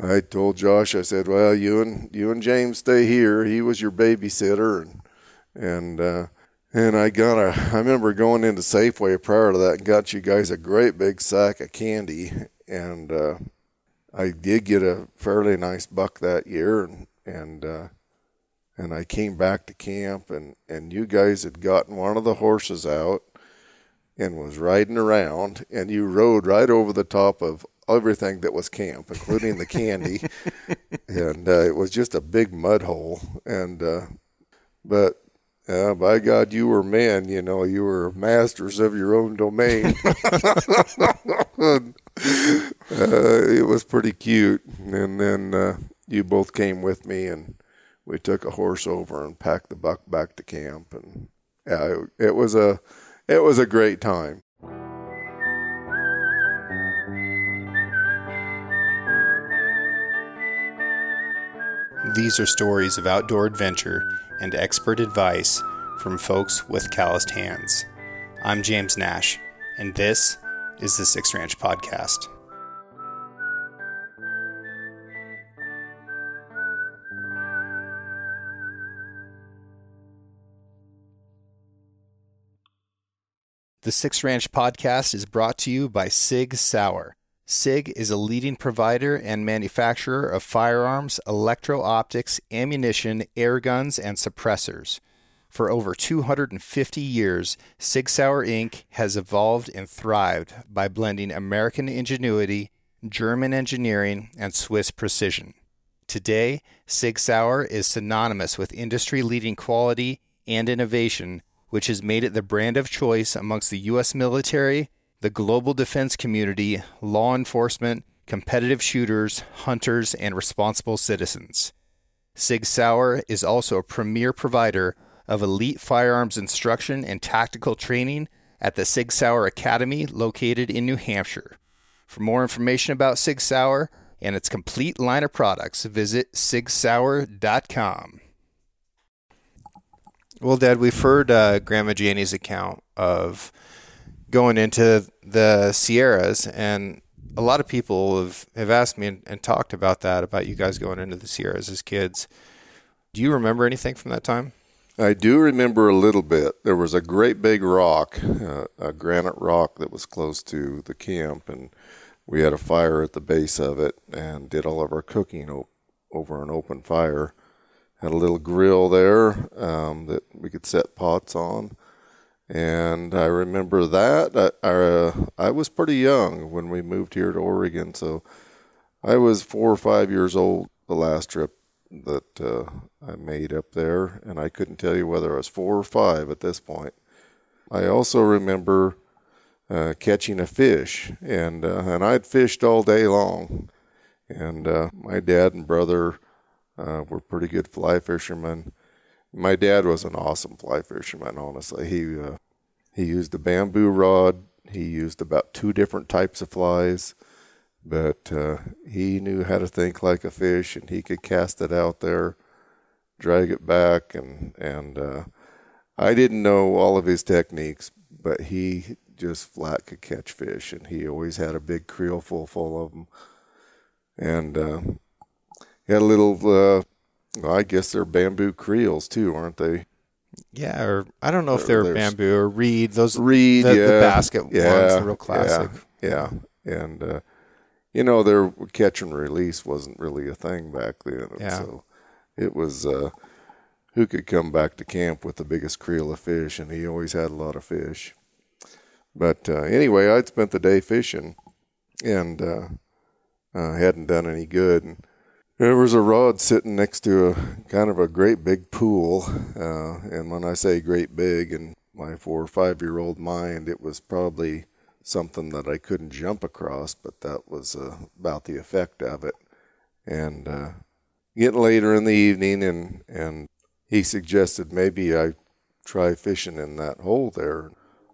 I told Josh, I said, "Well, you and you and James stay here. He was your babysitter, and and uh, and I got a. I remember going into Safeway prior to that and got you guys a great big sack of candy, and uh, I did get a fairly nice buck that year, and and uh, and I came back to camp, and and you guys had gotten one of the horses out and was riding around, and you rode right over the top of everything that was camp, including the candy, and uh, it was just a big mud hole. And uh, but uh, by God, you were men. You know, you were masters of your own domain. uh, it was pretty cute. And then uh, you both came with me, and we took a horse over and packed the buck back to camp. And yeah, it, it was a it was a great time. These are stories of outdoor adventure and expert advice from folks with calloused hands. I'm James Nash, and this is the Six Ranch Podcast. The Six Ranch Podcast is brought to you by Sig Sauer. SIG is a leading provider and manufacturer of firearms, electro optics, ammunition, air guns, and suppressors. For over 250 years, Sig Sauer Inc. has evolved and thrived by blending American ingenuity, German engineering, and Swiss precision. Today, Sig Sauer is synonymous with industry leading quality and innovation, which has made it the brand of choice amongst the U.S. military the global defense community, law enforcement, competitive shooters, hunters, and responsible citizens. Sig Sauer is also a premier provider of elite firearms instruction and tactical training at the Sig Sauer Academy located in New Hampshire. For more information about Sig Sauer and its complete line of products, visit sigsauer.com. Well, Dad, we've heard uh, Grandma Janie's account of going into the Sierras, and a lot of people have, have asked me and, and, talked about that, about you guys going into the Sierras as kids. Do you remember anything from that time? I do remember a little bit. There was a great big rock, uh, a granite rock that was close to the camp, and we had a fire at the base of it and did all of our cooking o- over an open fire. Had a little grill there um, that we could set pots on and I remember that. I, I, uh, I, was pretty young when we moved here to Oregon, so I was four or five years old the last trip that uh, I made up there, and I couldn't tell you whether I was four or five at this point. I also remember uh, catching a fish, and uh, and I'd fished all day long, and uh, my dad and brother uh, were pretty good fly fishermen my dad was an awesome fly fisherman. Honestly, he uh, he used a bamboo rod. He used about two different types of flies, but uh, he knew how to think like a fish, and he could cast it out there, drag it back, and and uh, I didn't know all of his techniques, but he just flat could catch fish, and he always had a big creel full full of them, and uh, he had a little uh, well, I guess they're bamboo creels too, aren't they? Yeah, or I don't know if they're bamboo or reed. Those reed, the, yeah, the basket yeah, ones, the real classic. Yeah, yeah. and uh, you know their catch and release wasn't really a thing back then. Yeah. So it was uh, who could come back to camp with the biggest creel of fish, and he always had a lot of fish. But uh, anyway, I'd spent the day fishing, and uh, uh hadn't done any good. And there was a rod sitting next to a kind of a great big pool, uh, and when I say great big, in my four or five year old mind, it was probably something that I couldn't jump across, but that was uh, about the effect of it. And uh, getting later in the evening, and and he suggested maybe I try fishing in that hole there.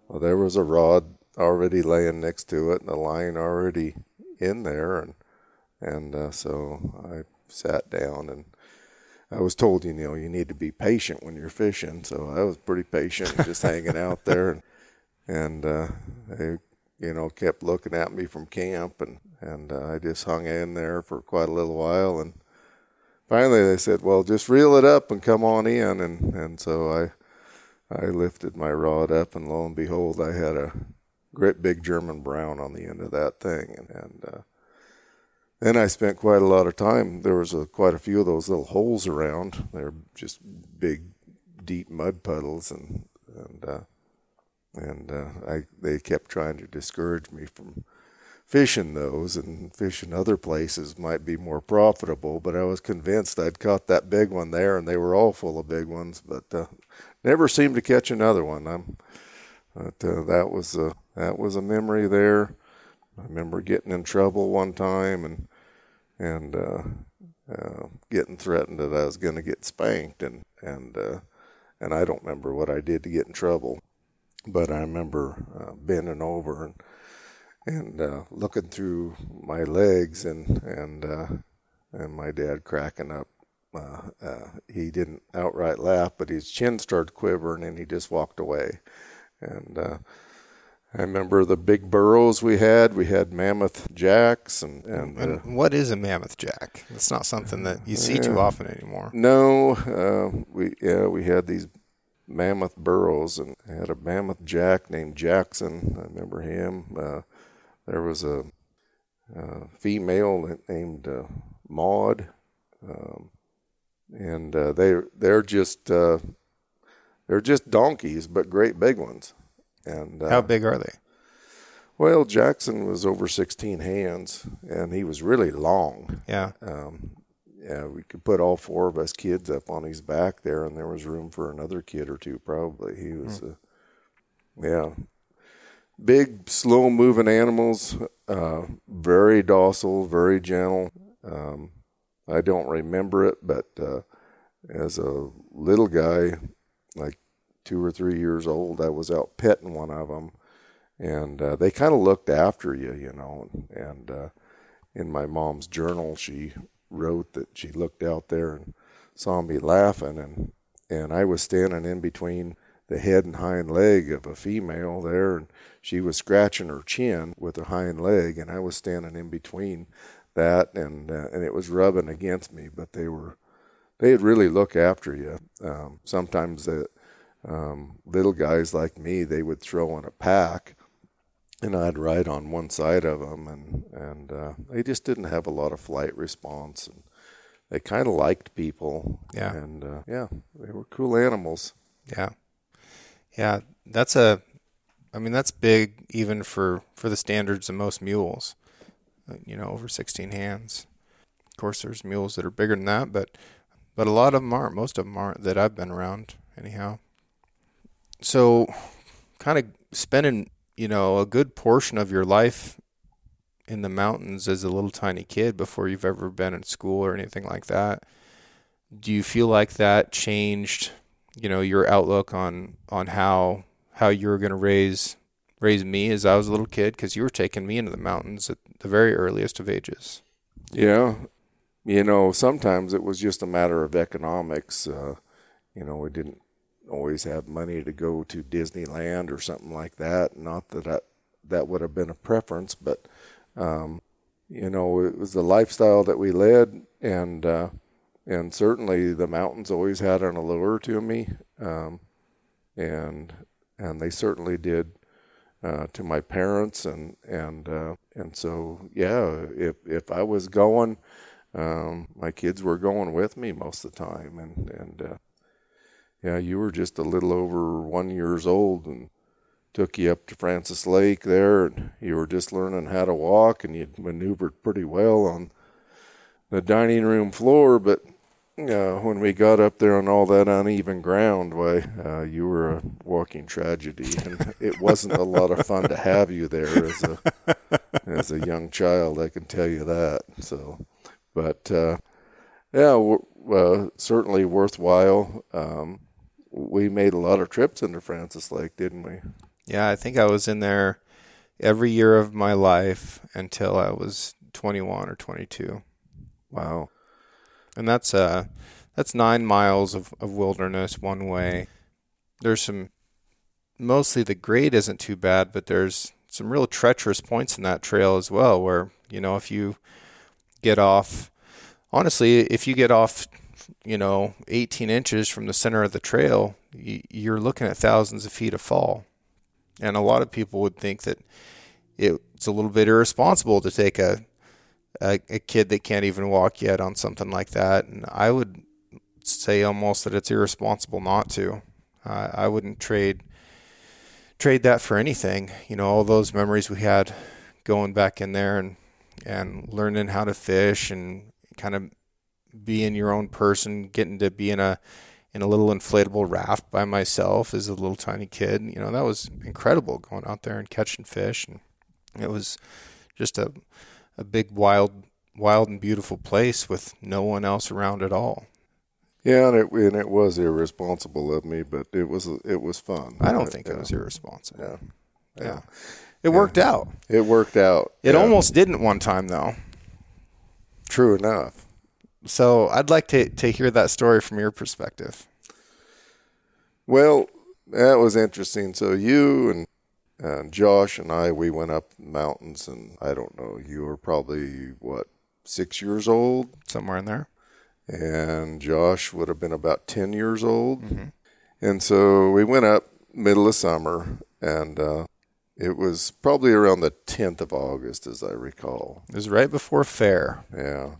Well, there was a rod already laying next to it, and a line already in there, and and uh, so I sat down and I was told, you know, you need to be patient when you're fishing. So I was pretty patient, just hanging out there. And, and uh, I you know, kept looking at me from camp, and and uh, I just hung in there for quite a little while, and finally they said, "Well, just reel it up and come on in," and and so I I lifted my rod up, and lo and behold, I had a great big German brown on the end of that thing, and, and uh, then I spent quite a lot of time. There was a, quite a few of those little holes around. They're just big, deep mud puddles, and and uh, and uh, I they kept trying to discourage me from fishing those and fishing other places might be more profitable. But I was convinced I'd caught that big one there, and they were all full of big ones, but uh, never seemed to catch another one. I'm, but uh, that was a that was a memory there. I remember getting in trouble one time and and uh, uh, getting threatened that I was going to get spanked, and and uh, and I don't remember what I did to get in trouble, but I remember uh, bending over and and uh, looking through my legs and and uh, and my dad cracking up. Uh, uh, he didn't outright laugh, but his chin started quivering, and he just walked away. And uh, I remember the big burros we had. We had mammoth jacks, and and, and uh, what is a mammoth jack? It's not something that you see too often anymore. No, uh, we yeah we had these mammoth burros, and I had a mammoth jack named Jackson. I remember him. Uh, there was a, uh female named uh, Maud, um, and uh, they they're just uh, they're just donkeys, but great big ones. And uh, How big are they? well, Jackson was over 16 hands, and he was really long. Yeah. Um, yeah, we could put all four of us kids up on his back there, and there was room for another kid or two. Probably he was, a yeah, big, slow-moving animals, uh, very docile, very gentle. Um, I don't remember it, but uh, as a little guy, two or three years old, I was out petting one of them, and uh, they kind of looked after you, you know, and. Uh, in my mom's journal, she wrote that she looked out there and saw me laughing, and and I was standing in between the head and hind leg of a female there, and she was scratching her chin with her hind leg, and I was standing in between that, and uh, and it was rubbing against me, but they were they'd really look after you. Um, sometimes the um, little guys like me, they would throw in a pack and I'd ride on one side of them, and and uh, they just didn't have a lot of flight response, and they kind of liked people. Yeah. and uh, yeah, they were cool animals. Yeah. Yeah. That's a, I mean, that's big even for, for the standards of most mules, Uh, you know, over 16 hands. Of course, there's mules that are bigger than that, but, but a lot of them aren't. Most of them aren't that I've been around, anyhow. So, kind of spending, you know, a good portion of your life in the mountains as a little tiny kid before you've ever been in school or anything like that. Do you feel like that changed you know your outlook on on how how you were going to raise raise me as I was a little kid because you were taking me into the mountains at the very earliest of ages. Yeah, you know, sometimes it was just a matter of economics. Uh, you know, we didn't always have money to go to Disneyland or something like that. Not that I, that would have been a preference, but um, you know, it was the lifestyle that we led, and uh, and certainly the mountains always had an allure to me, um, and and they certainly did uh, to my parents, and and uh, and so yeah, if if I was going, um, my kids were going with me most of the time, and and uh, yeah, you were just a little over one years old, and took you up to Frances Lake there, and you were just learning how to walk, and you maneuvered pretty well on the dining room floor, but uh, when we got up there on all that uneven ground, why, uh, you were a walking tragedy, and it wasn't a lot of fun to have you there as a as a young child. I can tell you that. So, but uh, yeah, uh, certainly worthwhile. Um, we made a lot of trips into Frances Lake, didn't we? Yeah, I think I was in there every year of my life until I was 21 or 22. Wow. And that's uh that's 9 miles of, of wilderness one way. There's some mostly the grade isn't too bad, but there's some real treacherous points in that trail as well, where you know if you get off, honestly, if you get off, you know, 18 inches from the center of the trail, you're looking at thousands of feet of fall, and a lot of people would think that it's a little bit irresponsible to take a, a, a kid that can't even walk yet on something like that, and I would say almost that it's irresponsible not to. Uh, I wouldn't trade trade that for anything. You know, all those memories we had going back in there and and learning how to fish and kind of being your own person, getting to be in a in a little inflatable raft by myself as a little tiny kid. You know, that was incredible going out there and catching fish and it was just a a big wild wild and beautiful place with no one else around at all. Yeah, and it and it was irresponsible of me, but it was it was fun. I don't think yeah. it was irresponsible. Yeah, yeah, yeah. it worked out. It worked out. It almost didn't one time though. True enough. So I'd like to to hear that story from your perspective. Well, that was interesting. So you and and Josh and I we went up mountains, and I don't know. You were probably what six years old, somewhere in there and Josh would have been about 10 years old. Mm-hmm. And so we went up middle of summer, and uh, it was probably around the 10th of August, as I recall. It was right before fair. Yeah.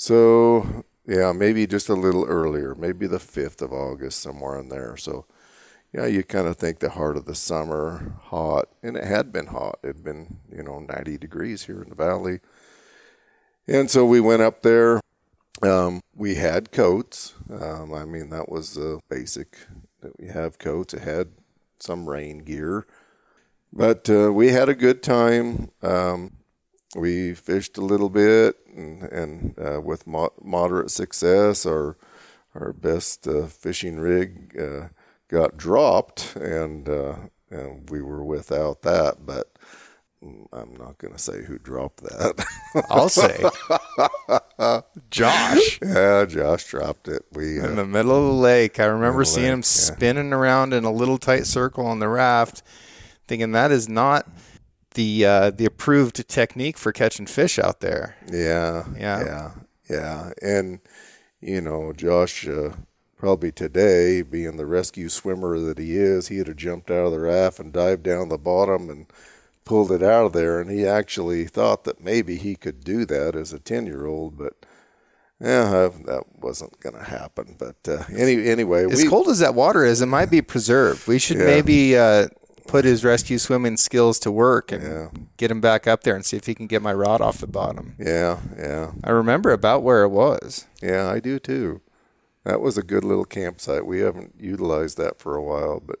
So, yeah, maybe just a little earlier, maybe the 5th of August, somewhere in there. So, yeah, you kind of think the heart of the summer, hot, and it had been hot. It had been, you know, 90 degrees here in the valley. And so we went up there um, we had coats. Um, I mean, that was the basic that we have coats. It had some rain gear, but uh, we had a good time. Um, we fished a little bit and, and uh, with mo- moderate success. Our our best uh, fishing rig uh, got dropped, and uh, and we were without that, but I'm not going to say who dropped that. I'll say Josh. Yeah, Josh dropped it. We uh, in the middle of the lake. I remember seeing lake, him yeah. spinning around in a little tight circle on the raft, thinking that is not the uh, the approved technique for catching fish out there. Yeah, yeah, yeah, yeah. And you know, Josh. Uh, probably today, being the rescue swimmer that he is, he'd have jumped out of the raft and dived down the bottom and pulled it out of there, and he actually thought that maybe he could do that as a ten year old, but yeah, that wasn't going to happen. But uh, any, anyway, as we, cold as that water is, it might be preserved. We should yeah. maybe uh, put his rescue swimming skills to work and yeah. get him back up there and see if he can get my rod off the bottom. Yeah, yeah. I remember about where it was. Yeah, I do too. That was a good little campsite. We haven't utilized that for a while, but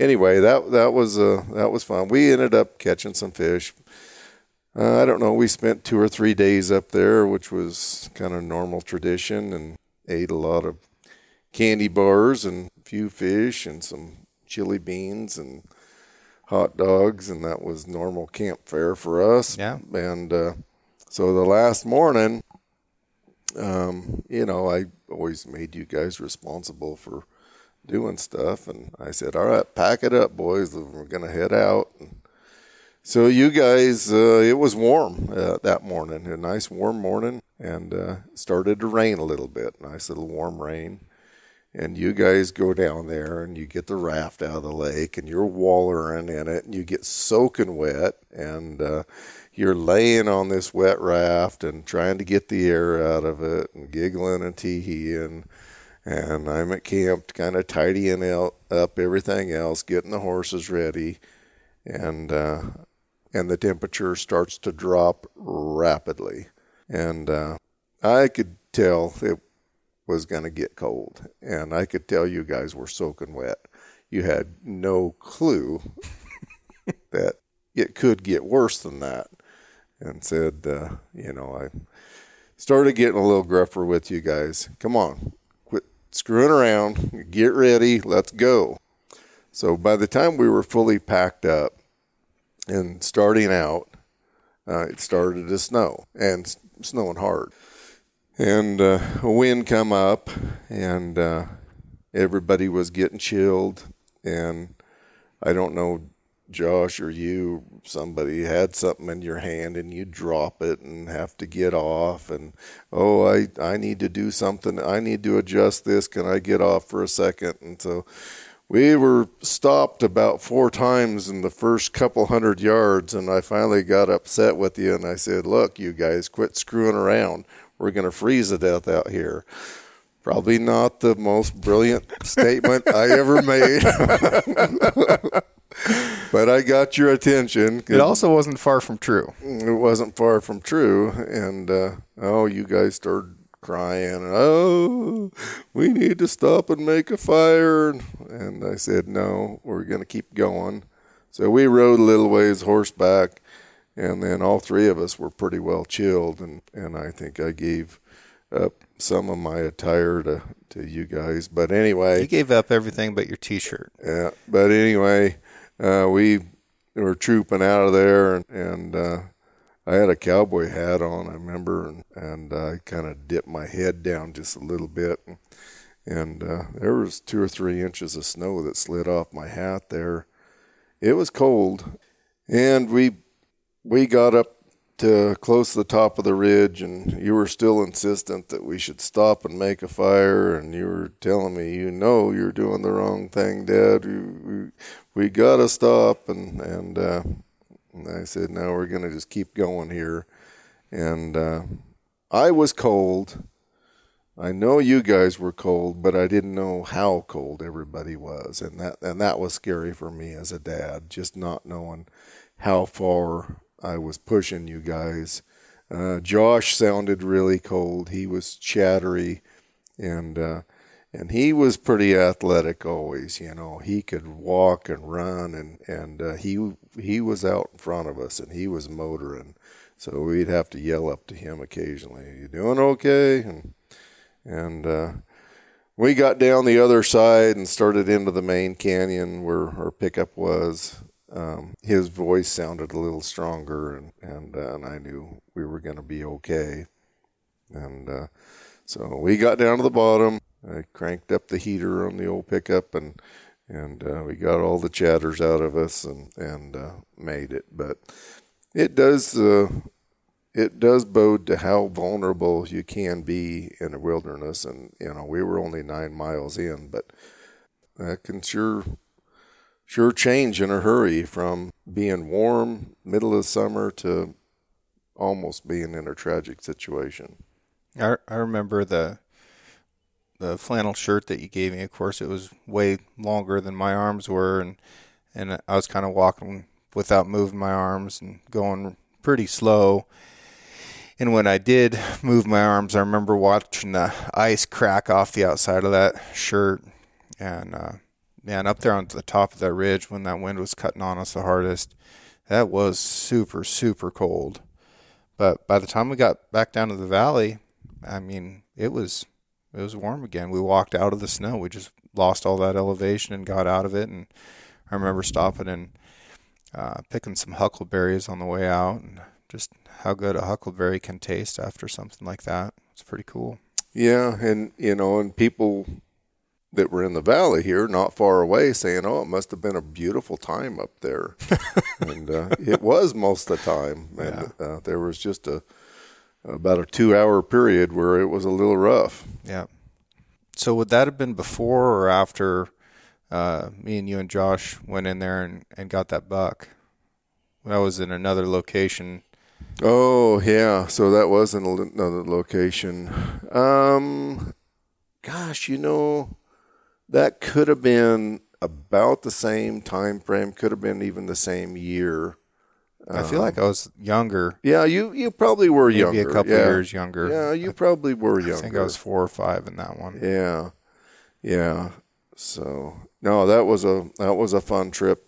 anyway, that that was uh, that was fun. We ended up catching some fish. Uh, I don't know. We spent two or three days up there, which was kind of normal tradition, and ate a lot of candy bars and a few fish and some chili beans and hot dogs, and that was normal camp fare for us. Yeah. And uh, so the last morning, um, you know, I always made you guys responsible for doing stuff. And I said, all right, pack it up, boys. We're going to head out. And so you guys, uh, it was warm uh, that morning, a nice warm morning, and uh, started to rain a little bit, nice little warm rain. And you guys go down there and you get the raft out of the lake and you're wallering in it and you get soaking wet and uh, you're laying on this wet raft and trying to get the air out of it and giggling and teeheeing. And I'm at camp, kind of tidying up everything else, getting the horses ready, and uh, and the temperature starts to drop rapidly, and uh, I could tell it was going to get cold, and I could tell you guys were soaking wet. You had no clue that it could get worse than that, and said, uh, you know, I started getting a little gruffer with you guys. Come on, quit screwing around, get ready, let's go. So by the time we were fully packed up and starting out, uh, it started to snow and snowing hard. And uh, a wind come up, and uh, everybody was getting chilled. And I don't know, Josh or you, somebody had something in your hand and you drop it and have to get off and oh I I need to do something. I need to adjust this. Can I get off for a second? And so we were stopped about four times in the first couple hundred yards and I finally got upset with you and I said, "Look, you guys quit screwing around. We're going to freeze to death out here." Probably not the most brilliant statement I ever made. but I got your attention. It also wasn't far from true. It wasn't far from true. And, uh, oh, you guys started crying. Oh, we need to stop and make a fire. And I said, no, we're going to keep going. So we rode a little ways horseback. And then all three of us were pretty well chilled. And, and I think I gave up some of my attire to, to you guys. But anyway, you gave up everything but your T-shirt. Yeah, but anyway, uh, we were trooping out of there, and, and uh, I had a cowboy hat on. I remember, and, and I kind of dipped my head down just a little bit, and, and uh, there was two or three inches of snow that slid off my hat there. It was cold, and we we got up to close the top of the ridge, and you were still insistent that we should stop and make a fire, and you were telling me, you know, you're doing the wrong thing, Dad. We we, we gotta stop, and and, uh, and I said, no, we're gonna just keep going here, and uh, I was cold. I know you guys were cold, but I didn't know how cold everybody was, and that and that was scary for me as a dad, just not knowing how far I was pushing you guys. Uh, Josh sounded really cold. He was chattery, and uh, and he was pretty athletic always. You know, he could walk and run, and and uh, he he was out in front of us, and he was motoring. So we'd have to yell up to him occasionally, "You doing okay?" And and uh, we got down the other side and started into the main canyon where our pickup was um, his voice sounded a little stronger, and and, uh, and I knew we were going to be okay. And uh, so we got down to the bottom. I cranked up the heater on the old pickup, and and uh, we got all the chatters out of us, and and uh, made it. But it does uh, it does bode to how vulnerable you can be in the wilderness. And you know, we were only nine miles in, but that can sure sure change in a hurry from being warm middle of summer to almost being in a tragic situation. I I remember the the flannel shirt that you gave me. Of course, it was way longer than my arms were, and and I was kind of walking without moving my arms and going pretty slow. And when I did move my arms, I remember watching the ice crack off the outside of that shirt, and uh, man, up there on the top of that ridge when that wind was cutting on us the hardest, that was super, super cold. But by the time we got back down to the valley, I mean, it was it was warm again. We walked out of the snow. We just lost all that elevation and got out of it. And I remember stopping and uh, picking some huckleberries on the way out, and just how good a huckleberry can taste after something like that. It's pretty cool. Yeah, and you know, and people that were in the valley here, not far away, saying, "Oh, it must have been a beautiful time up there," and uh, it was most of the time. And yeah. uh, there was just a about a two-hour period where it was a little rough. Yeah. So would that have been before or after uh, me and you and Josh went in there and, and got that buck? That was in another location. Oh yeah, so that was in another location. Um, gosh, you know, that could have been about the same time frame. Could have been even the same year. I feel like I was younger. Yeah, you you probably were younger. Maybe younger. a couple yeah. years younger. Yeah, you probably were younger. I think I was four or five in that one. Yeah, yeah. So no, that was a that was a fun trip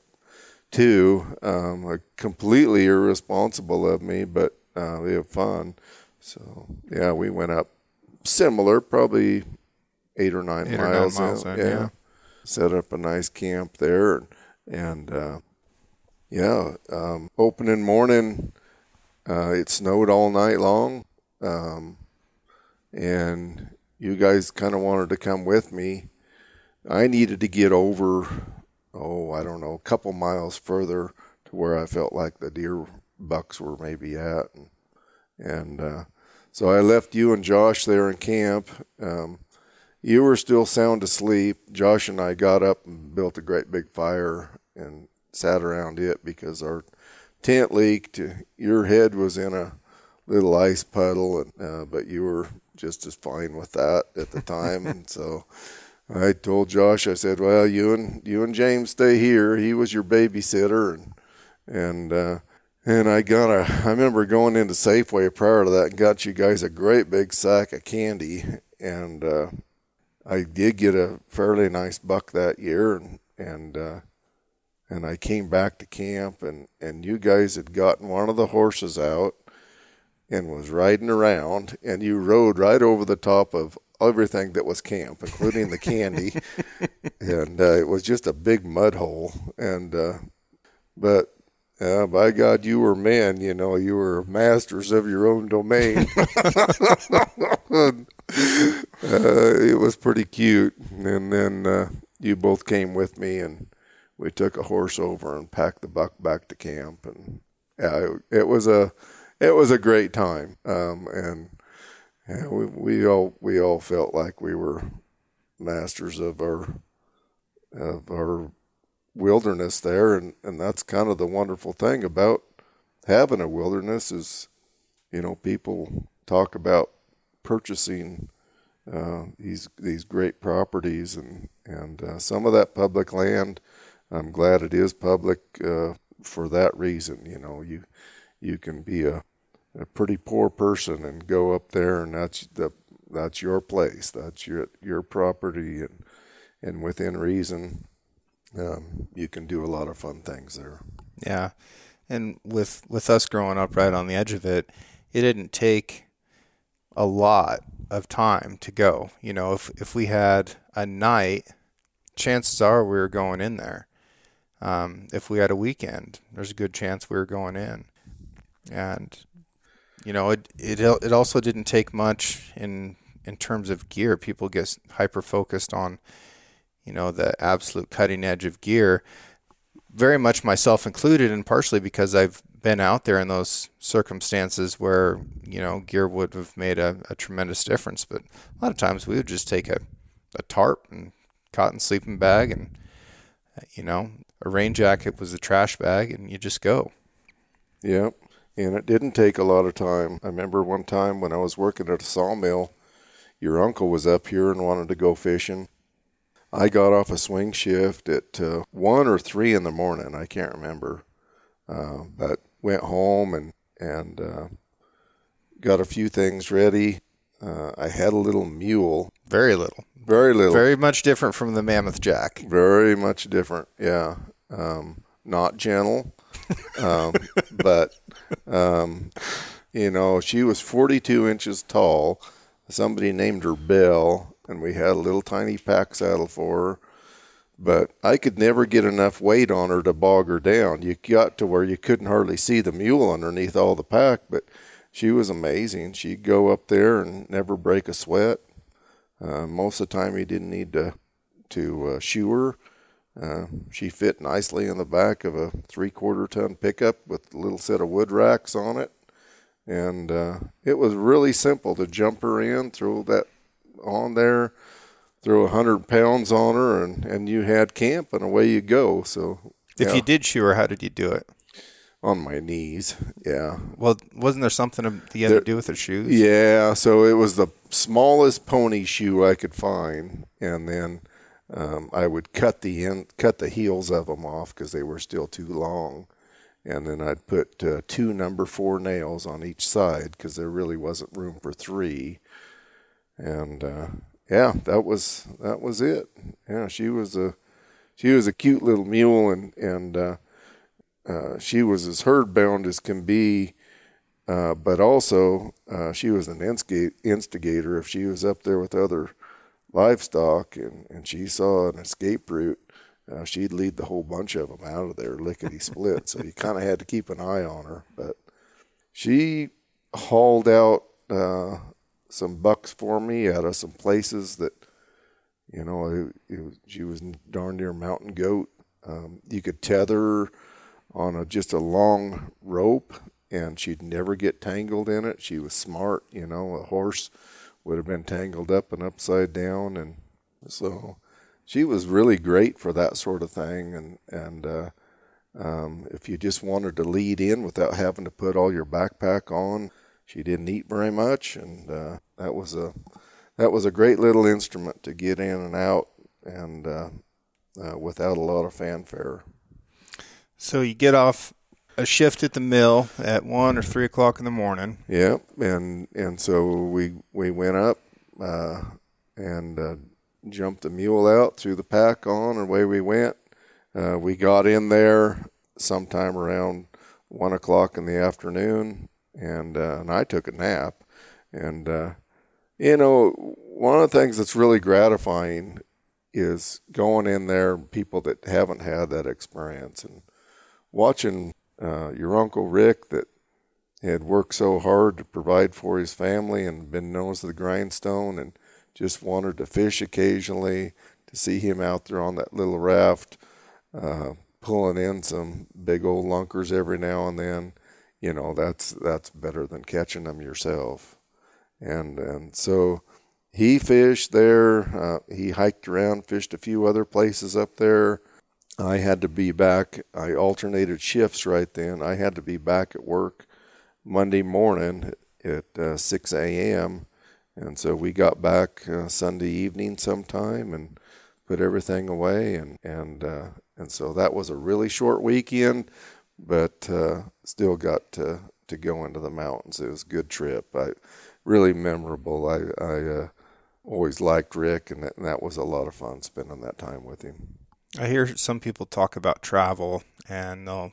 too. Um, completely irresponsible of me, but uh, we had fun. So yeah, we went up similar, probably eight or nine eight miles. Or nine miles in, in, yeah. yeah. Set up a nice camp there, and, and uh, yeah, um, opening morning, uh, it snowed all night long, um, and you guys kind of wanted to come with me. I needed to get over oh, I don't know, a couple miles further to where I felt like the deer bucks were maybe at. And, and uh, so I left you and Josh there in camp. Um, you were still sound asleep. Josh and I got up and built a great big fire and sat around it because our tent leaked. Your head was in a little ice puddle, and, uh, but you were just as fine with that at the time. and so I told Josh, I said, "Well, you and you and James stay here. He was your babysitter, and and uh, and I got a. I remember going into Safeway prior to that and got you guys a great big sack of candy, and uh, I did get a fairly nice buck that year, and and uh, and I came back to camp, and and you guys had gotten one of the horses out and was riding around, and you rode right over the top of everything that was camp, including the candy, and uh, it was just a big mud hole. And uh, but uh, by God, you were men. You know, you were masters of your own domain. and, uh, it was pretty cute. And then uh, you both came with me, and we took a horse over and packed the buck back to camp. And yeah, it, it was a it was a great time. Um, and yeah, we, we all we all felt like we were masters of our of our wilderness there, and and that's kind of the wonderful thing about having a wilderness is, you know, people talk about purchasing uh, these these great properties and and uh, some of that public land. I'm glad it is public uh, for that reason. You know, you you can be a a pretty poor person and go up there and that's the that's your place that's your your property and and within reason um, you can do a lot of fun things there yeah and with with us growing up right on the edge of it it didn't take a lot of time to go you know if if we had a night chances are we were going in there um, if we had a weekend there's a good chance we were going in and you know, it it it also didn't take much in in terms of gear. People get hyper focused on, you know, the absolute cutting edge of gear. Very much myself included, and partially because I've been out there in those circumstances where you know gear would have made a, a tremendous difference. But a lot of times we would just take a, a tarp and cotton sleeping bag, and you know, a rain jacket was a trash bag, and you just go. Yep and it didn't take a lot of time. I remember one time when I was working at a sawmill, your uncle was up here and wanted to go fishing. I got off a swing shift at uh, one or three in the morning. I can't remember, uh, but went home and and uh, got a few things ready. Uh, I had a little mule. Very little. Very little. Very much different from the Mammoth Jack. Very much different. Yeah. Um, not gentle um, but um, you know, she was 42 inches tall. Somebody named her Belle, and we had a little tiny pack saddle for her. But I could never get enough weight on her to bog her down. You got to where you couldn't hardly see the mule underneath all the pack, but she was amazing. She'd go up there and never break a sweat. Uh, most of the time, you didn't need to to uh, shoe her uh, she fit nicely in the back of a three quarter ton pickup with a little set of wood racks on it. And uh, it was really simple to jump her in, throw that on there, throw a hundred pounds on her, and, and you had camp, and away you go. So, if yeah. you did shoe her, how did you do it? On my knees, yeah. Well, wasn't there something you had there, to do with her shoes? Yeah, so it was the smallest pony shoe I could find, and then um, I would cut the end, cut the heels of them off because they were still too long, and then I'd put uh, two number four nails on each side because there really wasn't room for three. And uh, yeah, that was that was it. Yeah, she was a she was a cute little mule, and and uh, uh she was as herd bound as can be. Uh, but also, uh, she was an instigator. If she was up there with other livestock and, and she saw an escape route, uh, she'd lead the whole bunch of them out of there lickety split. so you kind of had to keep an eye on her. But she hauled out uh, some bucks for me out of some places that, you know, it, it she was darn near mountain goat. um, you could tether on a, just a long rope, and she'd never get tangled in it. She was smart, you know. A horse would have been tangled up and upside down, and so she was really great for that sort of thing. And and uh, um, if you just wanted to lead in without having to put all your backpack on, she didn't eat very much, and uh, that was a that was a great little instrument to get in and out, and uh, uh without a lot of fanfare. So you get off a shift at the mill at one or three o'clock in the morning. Yep, and and so we we went up uh, and uh, jumped the mule out, threw the pack on, and away we went. Uh, we got in there sometime around one o'clock in the afternoon, and uh, and I took a nap. And uh, you know, one of the things that's really gratifying is going in there, people that haven't had that experience, and watching uh, your uncle Rick that had worked so hard to provide for his family and been known as the grindstone and just wanted to fish occasionally to see him out there on that little raft uh, pulling in some big old lunkers every now and then you know that's that's better than catching them yourself and and so he fished there uh, he hiked around fished a few other places up there I had to be back. I alternated shifts right then. I had to be back at work Monday morning at uh, 6 a.m. And so we got back uh, Sunday evening sometime and put everything away. And, and, uh, and so that was a really short weekend, but uh, still got to, to go into the mountains. It was a good trip. I, really memorable. I, I uh, always liked Rick, and that, and that was a lot of fun spending that time with him. I hear some people talk about travel, and they'll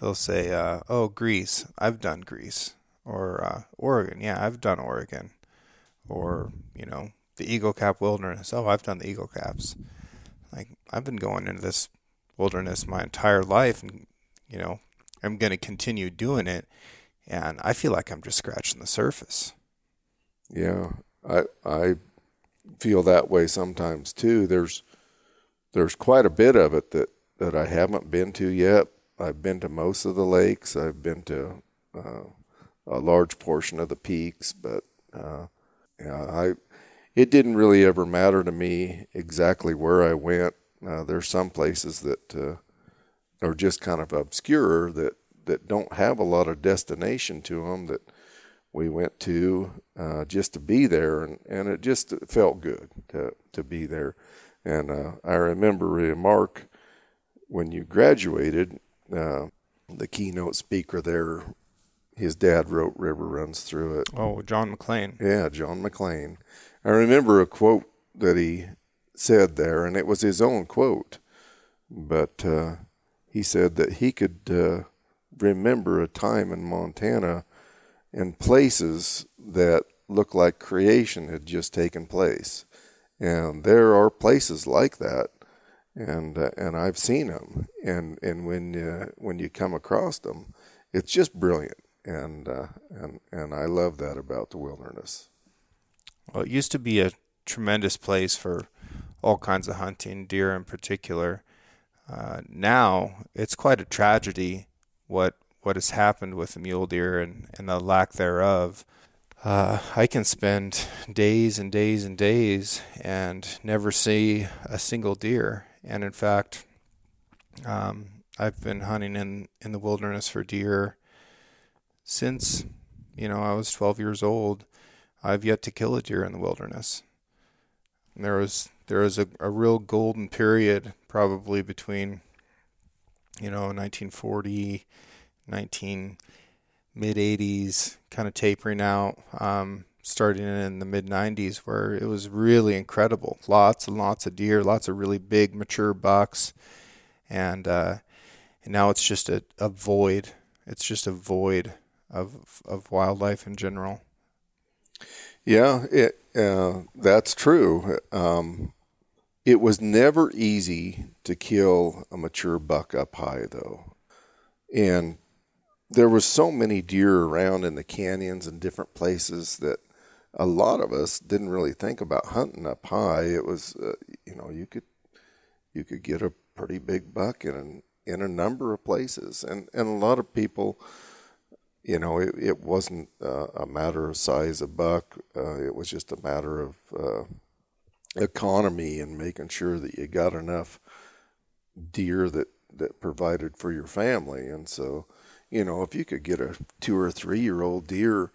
they'll say, uh, "Oh, Greece, I've done Greece," or uh, Oregon, yeah, I've done Oregon, or you know, the Eagle Cap Wilderness. Oh, I've done the Eagle Caps. Like I've been going into this wilderness my entire life, and you know, I'm going to continue doing it, and I feel like I'm just scratching the surface. Yeah, I I feel that way sometimes too. There's there's quite a bit of it that, that I haven't been to yet. I've been to most of the lakes. I've been to uh, a large portion of the peaks, but uh, yeah, I it didn't really ever matter to me exactly where I went. Uh, there's some places that uh, are just kind of obscure that that don't have a lot of destination to them that we went to uh, just to be there, and, and it just felt good to to be there. And uh, I remember uh, Mark, when you graduated, uh, the keynote speaker there, his dad wrote River Runs Through It. Oh, John Maclean. Yeah, John Maclean. I remember a quote that he said there, and it was his own quote, but uh, he said that he could uh, remember a time in Montana and places that looked like creation had just taken place. And there are places like that, and uh, and I've seen them. And and when uh, when you come across them, it's just brilliant. And uh, and and I love that about the wilderness. Well, it used to be a tremendous place for all kinds of hunting, deer in particular. Uh, now it's quite a tragedy what what has happened with the mule deer and, and the lack thereof uh, I can spend days and days and days and never see a single deer. And in fact, um, I've been hunting in, in the wilderness for deer since, you know, I was 12 years old. I've yet to kill a deer in the wilderness. And there was there was a, a real golden period probably between, you know, 1940, 19 mid 80s, kind of tapering out, um, starting in the mid 90s, where it was really incredible. Lots and lots of deer, lots of really big, mature bucks. And, uh, and now it's just a, a void. It's just a void of, of wildlife in general. Yeah, it, uh, that's true. Um, it was never easy to kill a mature buck up high, though. And there was so many deer around in the canyons and different places that a lot of us didn't really think about hunting up high. It was, uh, you know, you could you could get a pretty big buck in in a number of places, and and a lot of people, you know, it, it wasn't uh, a matter of size of buck. Uh, it was just a matter of uh, economy and making sure that you got enough deer that that provided for your family. And so, you know, if you could get a two or three year old deer,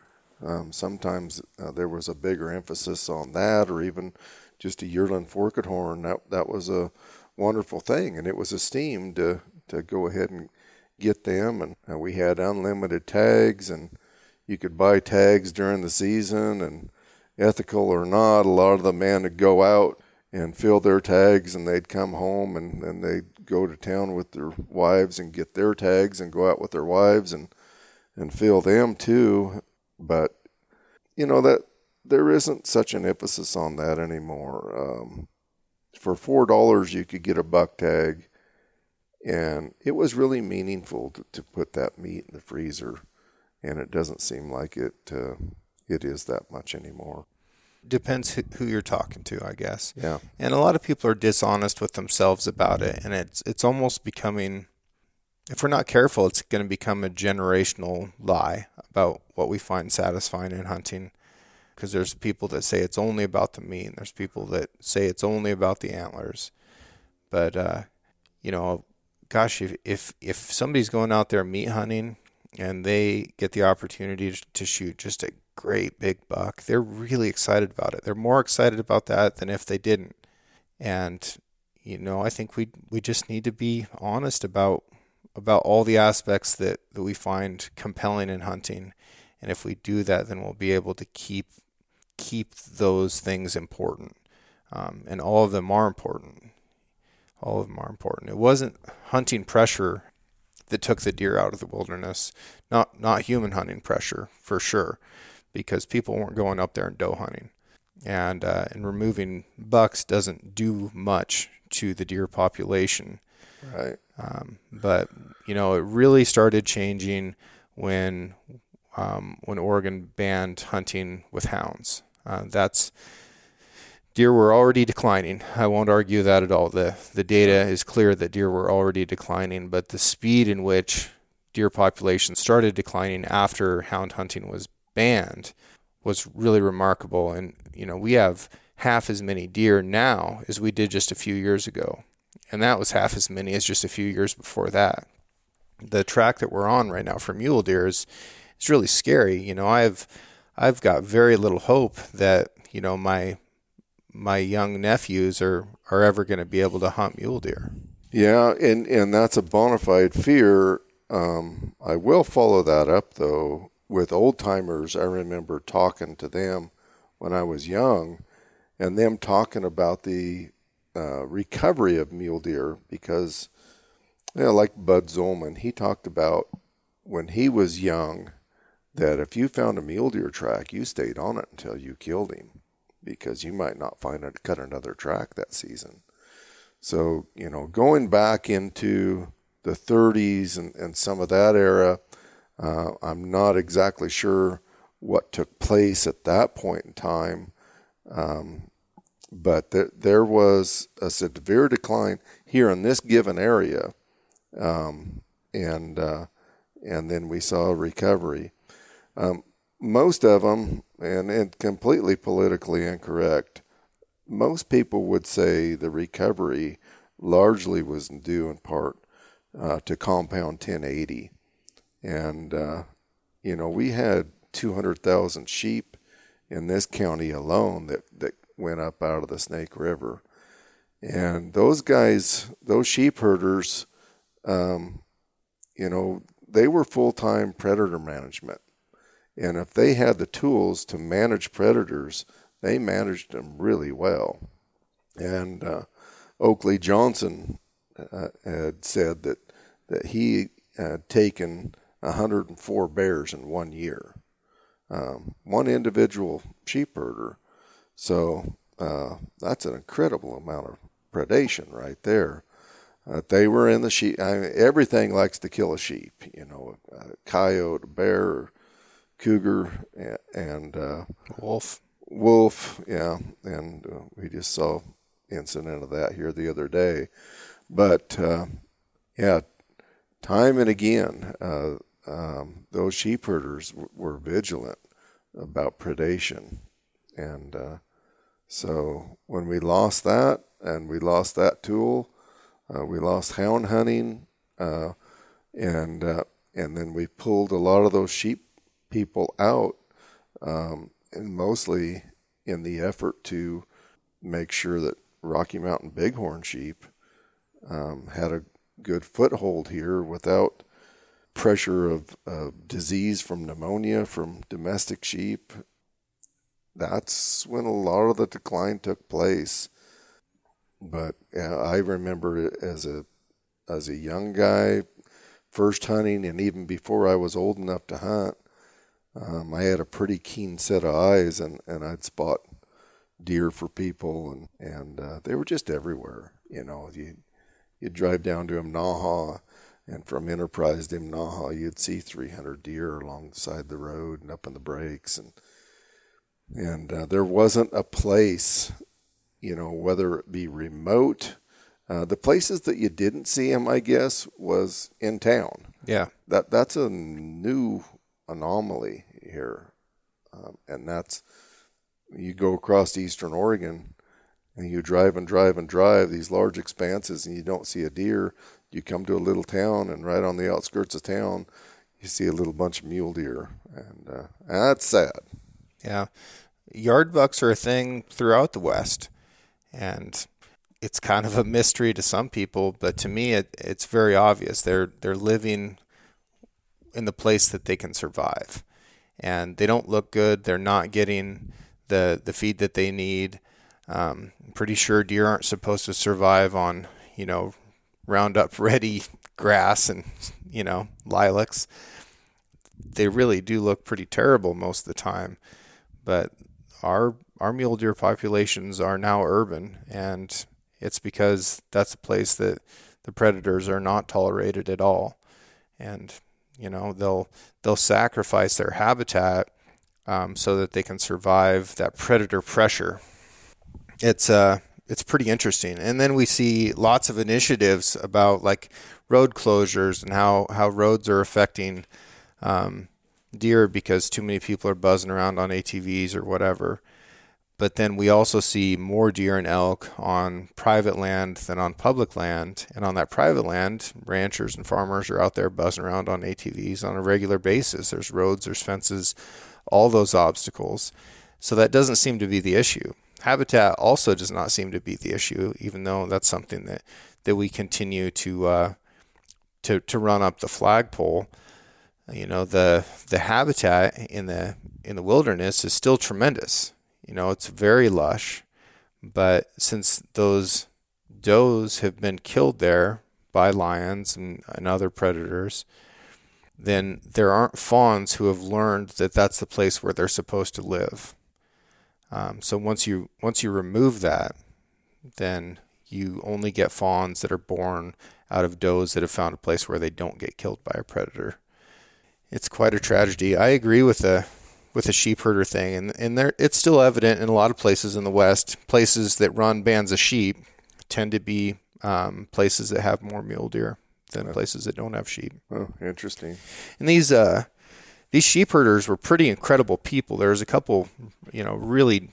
um, sometimes uh, there was a bigger emphasis on that, or even just a yearling forked horn. That that was a wonderful thing, and it was esteemed to to go ahead and get them. And uh, we had unlimited tags, and you could buy tags during the season. And ethical or not, a lot of the men would go out and fill their tags, and they'd come home and, and they'd go to town with their wives and get their tags and go out with their wives and and fill them too. But you know that there isn't such an emphasis on that anymore. Um, for four dollars, you could get a buck tag, and it was really meaningful to, to put that meat in the freezer. And it doesn't seem like it uh, it is that much anymore depends who you're talking to, I guess. Yeah. And a lot of people are dishonest with themselves about it, and it's it's almost becoming, if we're not careful, it's going to become a generational lie about what we find satisfying in hunting. Because there's people that say it's only about the meat, and there's people that say it's only about the antlers. But uh, you know, gosh, if if if somebody's going out there meat hunting and they get the opportunity to shoot just a great big buck, they're really excited about it. They're more excited about that than if they didn't. And you know, I think we we just need to be honest about about all the aspects that, that we find compelling in hunting. And if we do that, then we'll be able to keep keep those things important. Um, and all of them are important. All of them are important. It wasn't hunting pressure that took the deer out of the wilderness, not not human hunting pressure for sure because people weren't going up there and doe hunting. And, uh, and removing bucks doesn't do much to the deer population. Right. Um, but, you know, it really started changing when, um, when Oregon banned hunting with hounds. Uh, that's, deer were already declining. I won't argue that at all. The the data is clear that deer were already declining, but the speed in which deer population started declining after hound hunting was banned was really remarkable. And, you know, we have half as many deer now as we did just a few years ago. And that was half as many as just a few years before that. The track that we're on right now for mule deer is, is really scary. You know, I've I've got very little hope that, you know, my my young nephews are, are ever going to be able to hunt mule deer. Yeah, and, and that's a bona fide fear. Um, I will follow that up though with old timers, I remember talking to them when I was young, and them talking about the uh, recovery of mule deer because, you know, like Bud Zolman, he talked about when he was young that if you found a mule deer track, you stayed on it until you killed him because you might not find it cut another track that season. So, you know, going back into the 30s and, and some of that era, uh, I'm not exactly sure what took place at that point in time, um, but there, there was a severe decline here in this given area, um, and uh, and then we saw a recovery. Um, most of them, and, and completely politically incorrect, most people would say the recovery largely was due in part uh, to compound 1080 and, uh, you know, we had 200,000 sheep in this county alone that, that went up out of the Snake River. And those guys, those sheep herders, um, you know, they were full time predator management. And if they had the tools to manage predators, they managed them really well. And uh, Oakley Johnson uh, had said that, that he had taken 104 bears in one year. Um, one individual sheep herder. So uh, that's an incredible amount of predation right there. Uh, they were in the sheep. I mean, everything likes to kill a sheep. You know, a, coyote, a bear, cougar, and, and uh, wolf. Wolf, yeah. And uh, we just saw incident of that here the other day. But uh, yeah, time and again, uh, um, those sheep herders w- were vigilant about predation, and uh, so when we lost that, and we lost that tool, uh, we lost hound hunting, uh, and uh, and then we pulled a lot of those sheep people out, um, and mostly in the effort to make sure that Rocky Mountain Bighorn sheep um, had a good foothold here without pressure of, of disease from pneumonia from domestic sheep. That's when a lot of the decline took place. But I remember as a as a young guy, first hunting, and even before I was old enough to hunt, um, I had a pretty keen set of eyes, and, and I'd spot deer for people, and and uh, they were just everywhere. You know, you you'd drive down to Imnaha, and from Enterprise to Imnaha, you'd see 300 deer alongside the road and up in the breaks, and and uh, there wasn't a place, you know, whether it be remote. Uh, the places that you didn't see them, I guess, was in town. Yeah. That that's a new anomaly here, um, and that's you go across eastern Oregon and you drive and drive and drive these large expanses and you don't see a deer. You come to a little town and right on the outskirts of town, you see a little bunch of mule deer, and, uh, that's sad. Yeah. Yard bucks are a thing throughout the West, and it's kind of a mystery to some people, but to me, it, it's very obvious. They're they're living in the place that they can survive, and they don't look good. They're not getting the the feed that they need. Um, I'm pretty sure deer aren't supposed to survive on you know Roundup ready grass and you know lilacs. They really do look pretty terrible most of the time, but our our mule deer populations are now urban, and it's because that's a place that the predators are not tolerated at all, and you know they'll they'll sacrifice their habitat um, so that they can survive that predator pressure. It's uh it's pretty interesting, and then we see lots of initiatives about like road closures and how how roads are affecting um, deer because too many people are buzzing around on ATVs or whatever. But then we also see more deer and elk on private land than on public land. And on that private land, ranchers and farmers are out there buzzing around on ATVs on a regular basis. There's roads, there's fences, all those obstacles. So that doesn't seem to be the issue. Habitat also does not seem to be the issue, even though that's something that, that we continue to uh, to to run up the flagpole. You know, the the habitat in the in the wilderness is still tremendous. You know, it's very lush, but since those does have been killed there by lions and, and other predators, then there aren't fawns who have learned that that's the place where they're supposed to live. Um, so once you once you remove that, then you only get fawns that are born out of does that have found a place where they don't get killed by a predator. It's quite a tragedy. I agree with the with the sheep herder thing, and and there it's still evident in a lot of places in the West. Places that run bands of sheep tend to be um, places that have more mule deer than places that don't have sheep. Oh, interesting. And these uh, these sheep herders were pretty incredible people. There was a couple, you know, really,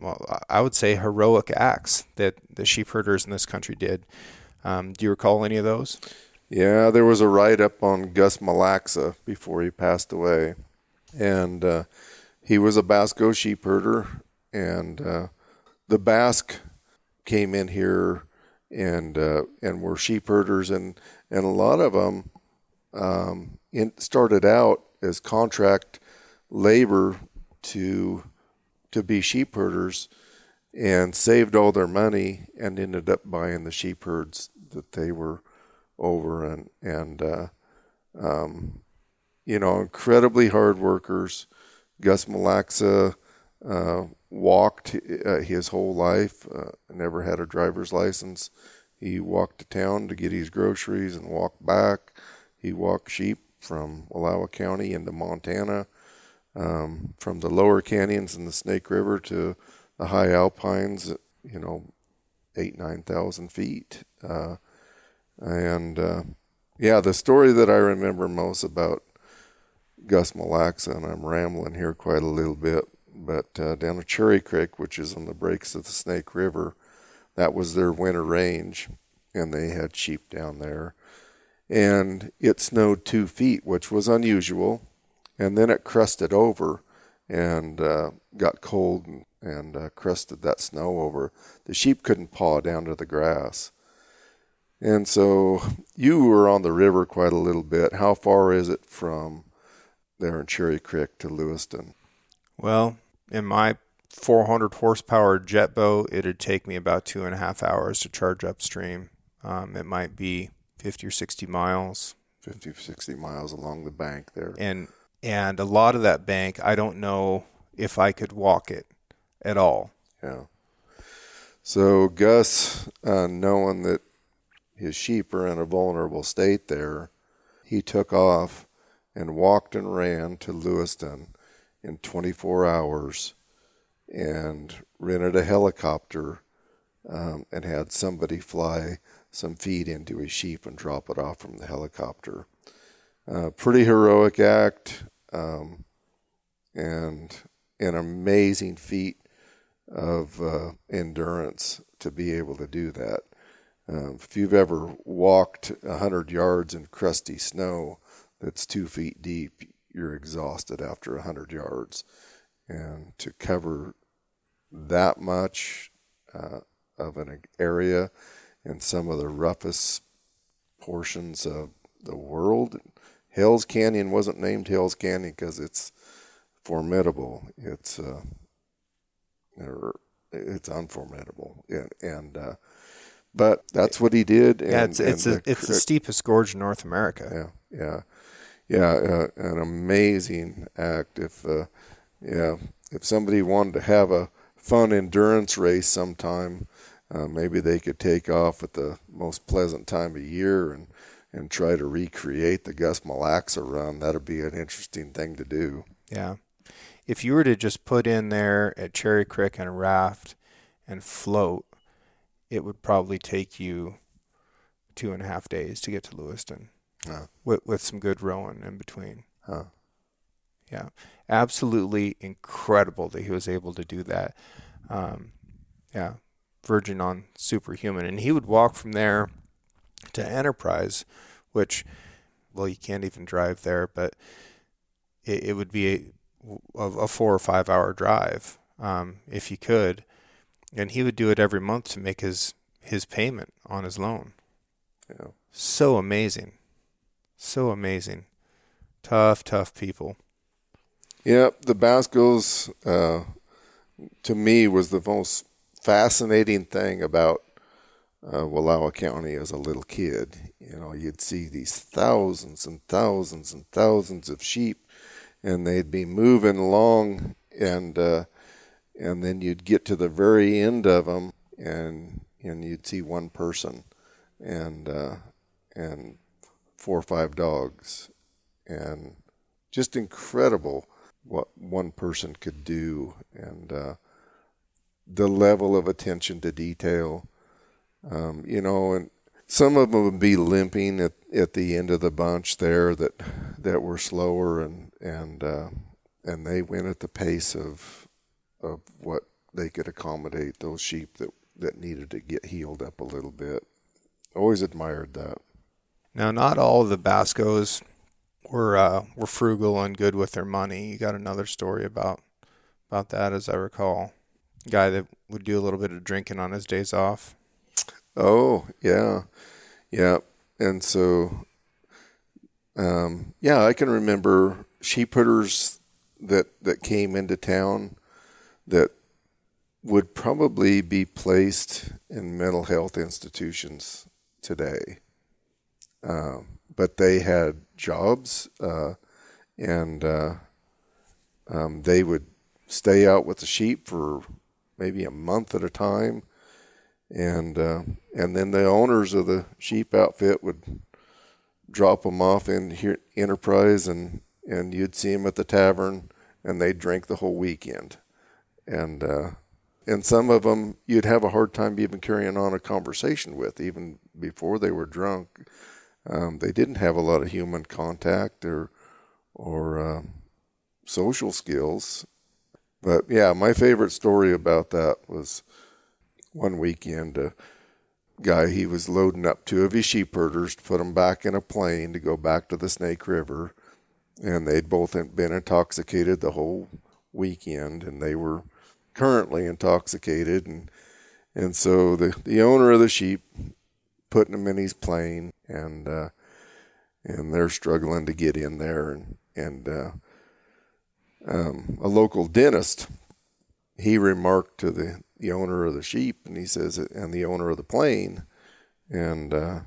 well, I would say heroic acts that the sheep herders in this country did. Um, do you recall any of those? Yeah, there was a write up on Gus Malaxa before he passed away, and uh, he was a Basco sheep herder, and uh, the Basque came in here and uh, and were sheep herders, and and a lot of them um, in, started out as contract labor to to be sheep herders and saved all their money and ended up buying the sheep herds that they were over and and uh, um, you know incredibly hard workers. Gus Malaxa uh, walked uh, his whole life, uh, never had a driver's license. He walked to town to get his groceries and walked back. He walked sheep from Wallowa County into Montana, um, from the lower canyons in the Snake River to the high alpines, you know, eight, 9,000 feet. Uh, And uh, yeah, the story that I remember most about Gus Lacs, and I'm rambling here quite a little bit, but uh, down at Cherry Creek, which is on the breaks of the Snake River, that was their winter range, and they had sheep down there. And it snowed two feet, which was unusual, and then it crusted over and uh, got cold and, and uh, crusted that snow over. The sheep couldn't paw down to the grass. And so you were on the river quite a little bit. How far is it from there in Cherry Creek to Lewiston? Well, in my 400 horsepower jet boat, it'd take me about two and a half hours to charge upstream. Um, it might be 50 or 60 miles. 50 or 60 miles along the bank there. And and a lot of that bank, I don't know if I could walk it at all. Yeah. So Gus, uh, knowing that his sheep are in a vulnerable state there, he took off and walked and ran to Lewiston in 24 hours and rented a helicopter um, and had somebody fly some feed into his sheep and drop it off from the helicopter. Uh, pretty heroic act um, and an amazing feat of uh, endurance to be able to do that. Um, if you've ever walked 100 yards in crusty snow that's two feet deep, you're exhausted after 100 yards. And to cover that much uh, of an area in some of the roughest portions of the world, Hell's Canyon wasn't named Hell's Canyon because it's formidable. It's uh, it's unformidable, and, and uh, but that's what he did. And, yeah, it's it's, a, the, it's the steepest gorge in North America. Yeah, yeah, yeah. Uh, an amazing act. If uh, yeah, if somebody wanted to have a fun endurance race sometime, uh, maybe they could take off at the most pleasant time of year and and try to recreate the Gus Malaxa run. That'd be an interesting thing to do. Yeah. If you were to just put in there at Cherry Creek and raft and float, it would probably take you two and a half days to get to Lewiston huh. with, with some good rowing in between. Huh. Yeah. Absolutely incredible that he was able to do that. Um, yeah. Virgin on superhuman. And he would walk from there to Enterprise, which, well, you can't even drive there, but it, it would be a, a, four or five hour drive um, if you could. And he would do it every month to make his, his payment on his loan. Yeah. So amazing. So amazing. Tough, tough people. Yep, the Bascos, uh, to me, was the most fascinating thing about uh, Wallowa County as a little kid. You know, you'd see these thousands and thousands and thousands of sheep, and they'd be moving along, and uh, and then you'd get to the very end of them, and and you'd see one person, and uh, and four or five dogs, and just incredible what one person could do, and uh, the level of attention to detail um, you know, and some of them would be limping at, at the end of the bunch there that that were slower and and uh, and they went at the pace of of what they could accommodate those sheep that that needed to get healed up a little bit. Always admired that. Now, not all the Bascos were uh, were frugal and good with their money. You got another story about about that, as I recall. Guy that would do a little bit of drinking on his days off. Oh yeah, yeah, and so um, yeah, I can remember sheep putters that that came into town that would probably be placed in mental health institutions today, um, but they had jobs uh, and uh, um, they would stay out with the sheep for maybe a month at a time and uh, and then the owners of the sheep outfit would drop them off in here Enterprise, and and you'd see them at the tavern, and they'd drink the whole weekend, and uh, and some of them you'd have a hard time even carrying on a conversation with, even before they were drunk. Um, they didn't have a lot of human contact or or uh, social skills. But yeah, my favorite story about that was one weekend. A guy he was loading up two of his sheep herders to put them back in a plane to go back to the Snake River, and they'd both been intoxicated the whole weekend, and they were currently intoxicated, and and so the the owner of the sheep putting them in his plane, and uh, and they're struggling to get in there, and and uh, um, a local dentist he remarked to the the owner of the sheep, and he says, and the owner of the plane, and uh,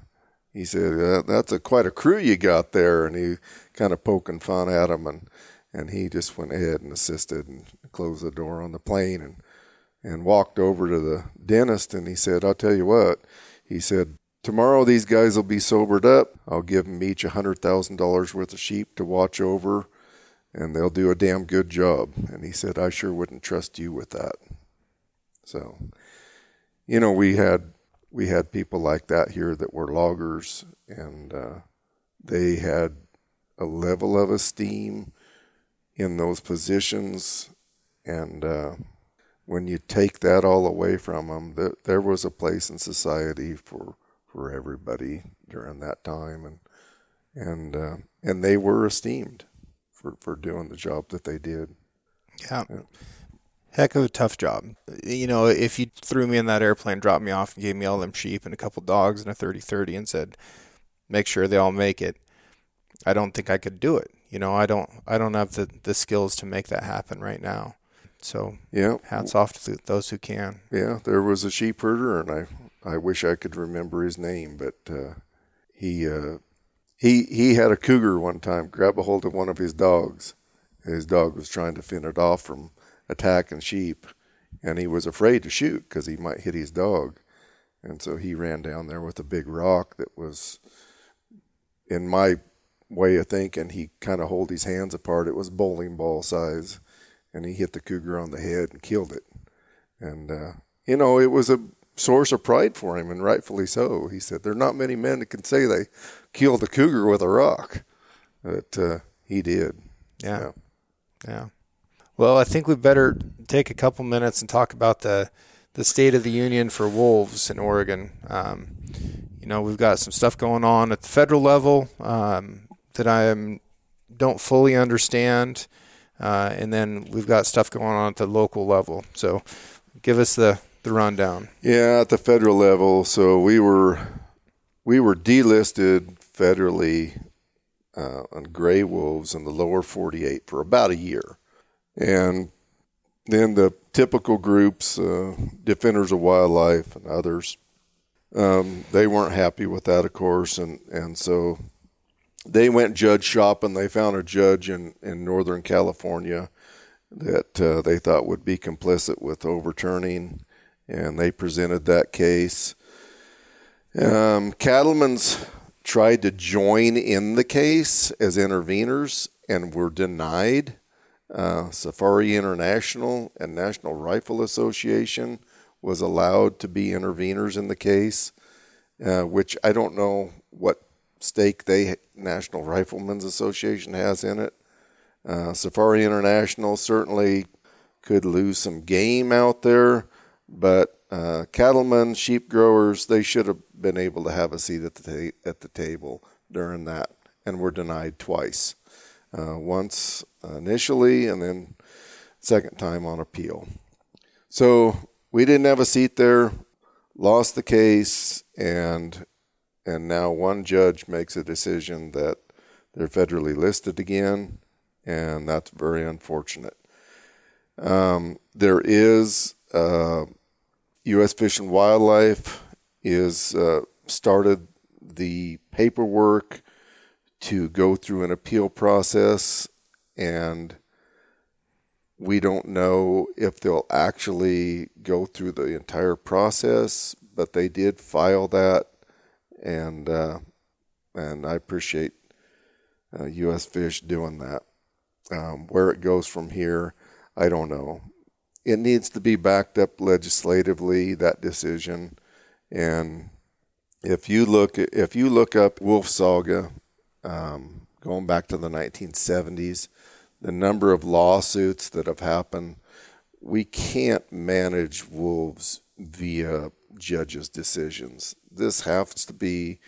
he said, "That's a quite a crew you got there," and he kind of poking fun at him, and and he just went ahead and assisted and closed the door on the plane and and walked over to the dentist, and he said, "I'll tell you what," he said, Tomorrow, these guys will be sobered up. I'll give them each a $100,000 worth of sheep to watch over, and they'll do a damn good job. And he said, I sure wouldn't trust you with that. So, you know, we had we had people like that here that were loggers, and uh, they had a level of esteem in those positions, and uh, when you take that all away from them, that there was a place in society for for everybody during that time, and and uh, and they were esteemed for for doing the job that they did. Yeah. yeah. Heck of a tough job. You know, if you threw me in that airplane, dropped me off, and gave me all them sheep and a couple dogs and a 30-30 and said, make sure they all make it, I don't think I could do it. You know, I don't I don't have the, the skills to make that happen right now. So yeah, hats off to those who can. Yeah, there was a sheep herder, and I I wish I could remember his name, but uh, he uh, he he had a cougar one time grab a hold of one of his dogs. His dog was trying to fend it off from attacking sheep, and he was afraid to shoot because he might hit his dog, and so he ran down there with a big rock that was, in my way of thinking, he kind of held his hands apart. It was bowling ball size, and he hit the cougar on the head and killed it. And uh, you know, it was a source of pride for him, and rightfully so. He said, "There are not many men that can say they killed a cougar with a rock," but uh, he did. Yeah. yeah, yeah. Well, I think we better take a couple minutes and talk about the the state of the union for wolves in Oregon. Um, you know, we've got some stuff going on at the federal level um, that I am, don't fully understand, uh, and then we've got stuff going on at the local level. So, give us the the rundown? Yeah, at the federal level, so we were we were delisted federally uh, on gray wolves in the lower 48 for about a year, and then the typical groups, uh, defenders of wildlife and others, um, they weren't happy with that, of course, and and so they went judge shopping. They found a judge in in Northern California that uh, they thought would be complicit with overturning and they presented that case. Um, cattlemen's tried to join in the case as interveners and were denied. Uh, Safari International and National Rifle Association was allowed to be interveners in the case, uh, which I don't know what stake they National Riflemen's Association has in it. Uh, Safari International certainly could lose some game out there. But uh, cattlemen, sheep growers, they should have been able to have a seat at the ta- at the table during that, and were denied twice. Uh, once initially, and then second time on appeal. So we didn't have a seat there, lost the case, and and now one judge makes a decision that they're federally listed again, and that's very unfortunate. Um, there is uh, U.S. Fish and Wildlife is uh, started the paperwork to go through an appeal process, and we don't know if they'll actually go through the entire process, but they did file that, and uh, and I appreciate uh, U.S. Fish doing that. Um, where it goes from here, I don't know it needs to be backed up legislatively that decision, and if you look if you look up Wolf Saga, um, going back to the 1970s, the number of lawsuits that have happened, we can't manage wolves via judges' decisions. This has to be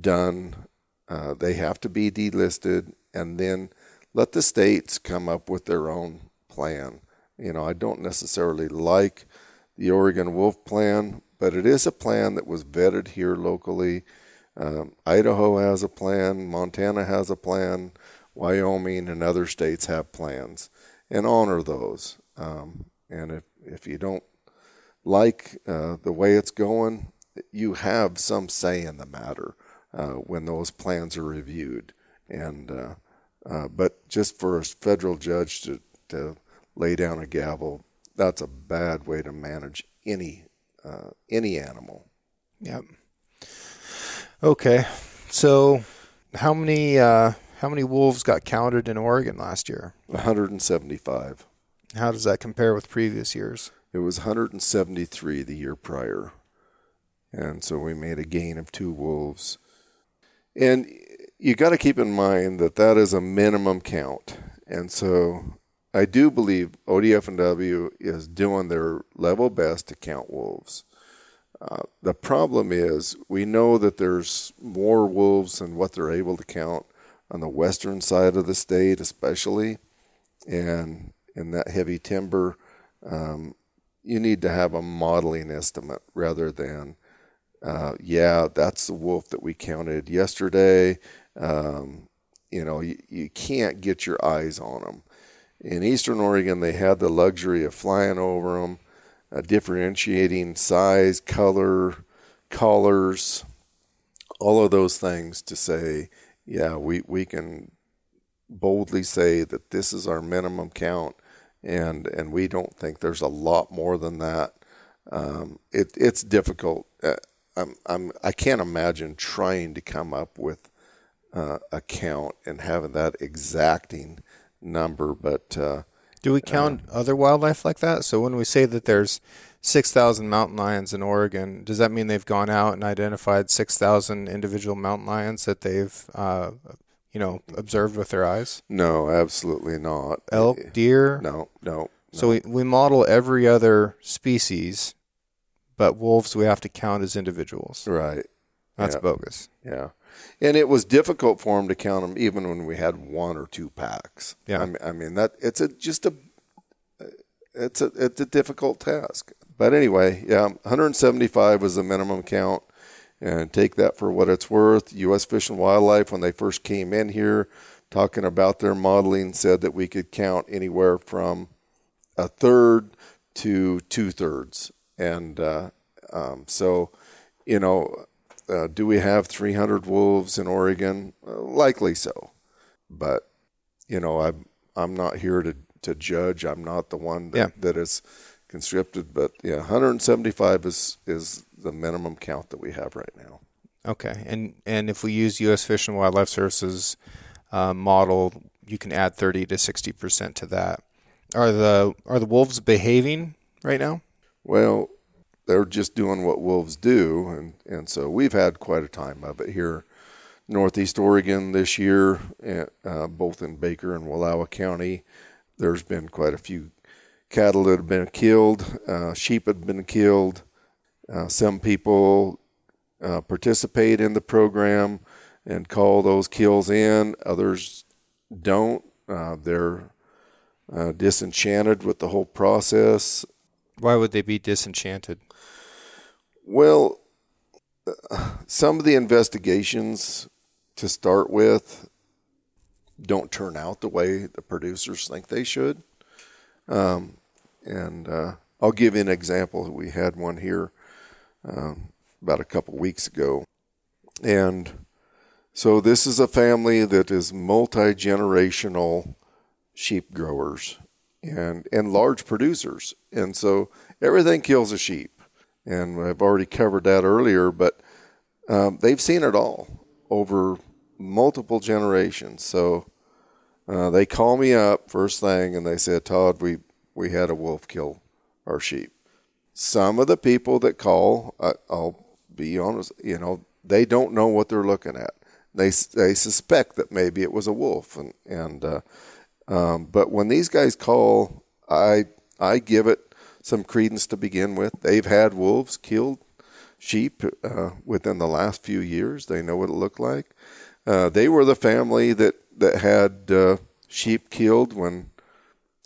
done. Uh, they have to be delisted, and then let the states come up with their own plan. You know, I don't necessarily like the Oregon Wolf Plan, but it is a plan that was vetted here locally. Um, Idaho has a plan, Montana has a plan, Wyoming and other states have plans, and honor those. Um, and if if you don't like uh, the way it's going, you have some say in the matter uh, when those plans are reviewed. And uh, uh, but just for a federal judge to, to lay down a gavel, that's a bad way to manage any uh, any animal. Yep. Okay, so how many uh, how many wolves got counted in Oregon last year? 175. How does that compare with previous years? It was 173 the year prior, and so we made a gain of two wolves. And you got to keep in mind that that is a minimum count, and so I do believe ODF&W is doing their level best to count wolves. Uh, the problem is we know that there's more wolves than what they're able to count on the western side of the state, especially, and in that heavy timber. Um, you need to have a modeling estimate rather than, uh, yeah, that's the wolf that we counted yesterday. Um, you know, you, you can't get your eyes on them in Eastern Oregon, they had the luxury of flying over them, uh, differentiating size, color, colors, all of those things to say, yeah, we, we can boldly say that this is our minimum count, and and we don't think there's a lot more than that. Um, it, it's difficult. Uh, I'm, I'm I can't imagine trying to come up with uh, a count and having that exacting number, but uh, do we count uh, other wildlife like that? So when we say that there's 6,000 mountain lions in Oregon, does that mean they've gone out and identified 6,000 individual mountain lions that they've, uh, you know, observed with their eyes? No, absolutely not. Elk, deer? No, no. no. So we, we model every other species, but wolves we have to count as individuals. Right. That's yeah. bogus. Yeah and it was difficult for him to count them even when we had one or two packs. Yeah, I mean, I mean that it's a just a it's a it's a difficult task. But anyway, yeah, 175 was the minimum count, and take that for what it's worth. U.S. Fish and Wildlife, when they first came in here, talking about their modeling, said that we could count anywhere from a third to two thirds, and uh, um, so you know uh, do we have 300 wolves in Oregon? Uh, likely so, but you know, I'm I'm not here to to judge. I'm not the one that, yeah. that is conscripted, but yeah, 175 is is the minimum count that we have right now. Okay, and and if we use U.S. Fish and Wildlife Services uh, model, you can add 30 to 60 percent to that. Are the are the wolves behaving right now? Well, they're just doing what wolves do, and and so we've had quite a time of it here, Northeast Oregon this year, uh, both in Baker and Wallowa County. There's been quite a few cattle that have been killed, uh, sheep have been killed. Uh, some people uh, participate in the program and call those kills in. Others don't. Uh, they're uh, disenchanted with the whole process. Why would they be disenchanted? Well, some of the investigations to start with don't turn out the way the producers think they should. Um, and uh, I'll give you an example. We had one here um, about a couple weeks ago. And so this is a family that is multi generational sheep growers and, and large producers. And so everything kills a sheep and I've already covered that earlier, but um, they've seen it all over multiple generations. So uh, they call me up first thing and they said, Todd, we, we had a wolf kill our sheep. Some of the people that call, uh, I'll be honest, you know, they don't know what they're looking at. They they suspect that maybe it was a wolf, and and uh, um, but when these guys call, I I give it some credence to begin with. They've had wolves killed sheep uh, within the last few years. They know what it looked like. Uh, they were the family that that had uh, sheep killed when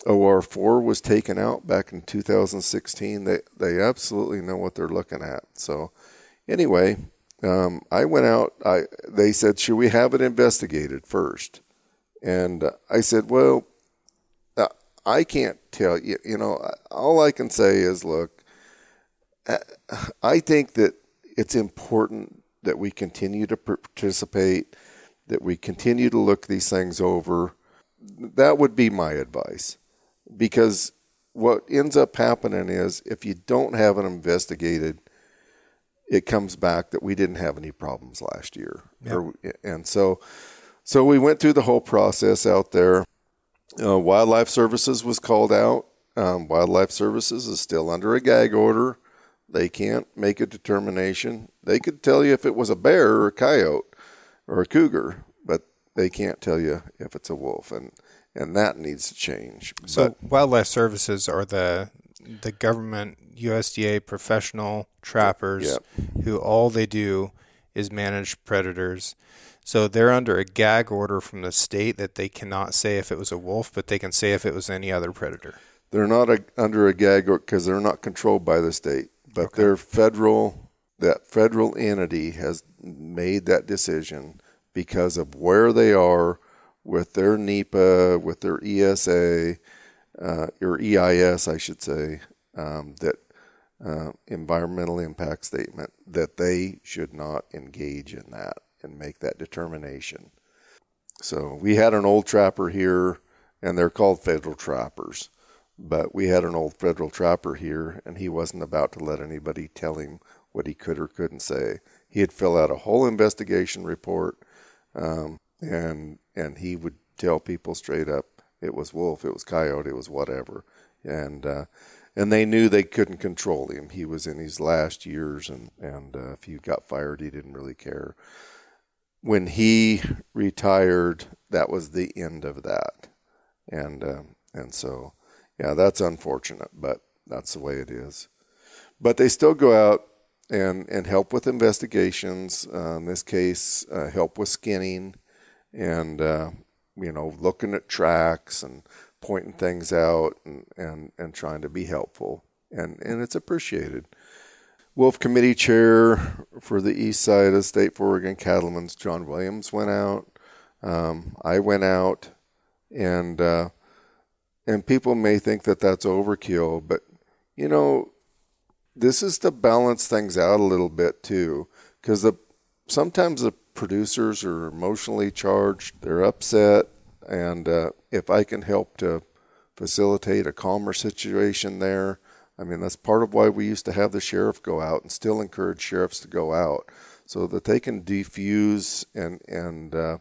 OR4 was taken out back in 2016. They they absolutely know what they're looking at. So anyway, um, I went out. I they said, should we have it investigated first? And I said, well, I can't tell you. You know, all I can say is, look, uh, I think that it's important that we continue to participate, that we continue to look these things over. That would be my advice, because what ends up happening is if you don't have it investigated it comes back that we didn't have any problems last year. Yep. Or, and so, so we went through the whole process out there. Uh, Wildlife Services was called out. Um, Wildlife Services is still under a gag order. They can't make a determination. They could tell you if it was a bear or a coyote or a cougar, but they can't tell you if it's a wolf, and and that needs to change. So, but, Wildlife Services are the the government USDA professional trappers who all they do is manage predators. So they're under a gag order from the state that they cannot say if it was a wolf, but they can say if it was any other predator. They're not a, under a gag order because they're not controlled by the state, but okay. they're federal. That federal entity has made that decision because of where they are with their NEPA, with their ESA, uh, or EIS, I should say, um, that uh, environmental impact statement that they should not engage in that and make that determination. So we had an old trapper here, and they're called federal trappers. But we had an old federal trapper here, and he wasn't about to let anybody tell him what he could or couldn't say. He had filled out a whole investigation report, um, and and he would tell people straight up it was wolf, it was coyote, it was whatever, and uh, and they knew they couldn't control him. He was in his last years, and and uh, if he got fired, he didn't really care. When he retired, that was the end of that, and uh, and so yeah, that's unfortunate, but that's the way it is. But they still go out and and help with investigations. Uh, in this case, uh, help with skinning, and uh, you know looking at tracks and pointing things out and, and, and trying to be helpful. And, and it's appreciated. Wolf Committee Chair for the east side of state for Oregon Cattlemen's, John Williams, went out. Um, I went out, and uh, and people may think that that's overkill, but you know, this is to balance things out a little bit too, because the sometimes the producers are emotionally charged, they're upset, and uh, if I can help to facilitate a calmer situation there, I mean, that's part of why we used to have the sheriff go out and still encourage sheriffs to go out so that they can defuse and, and, uh,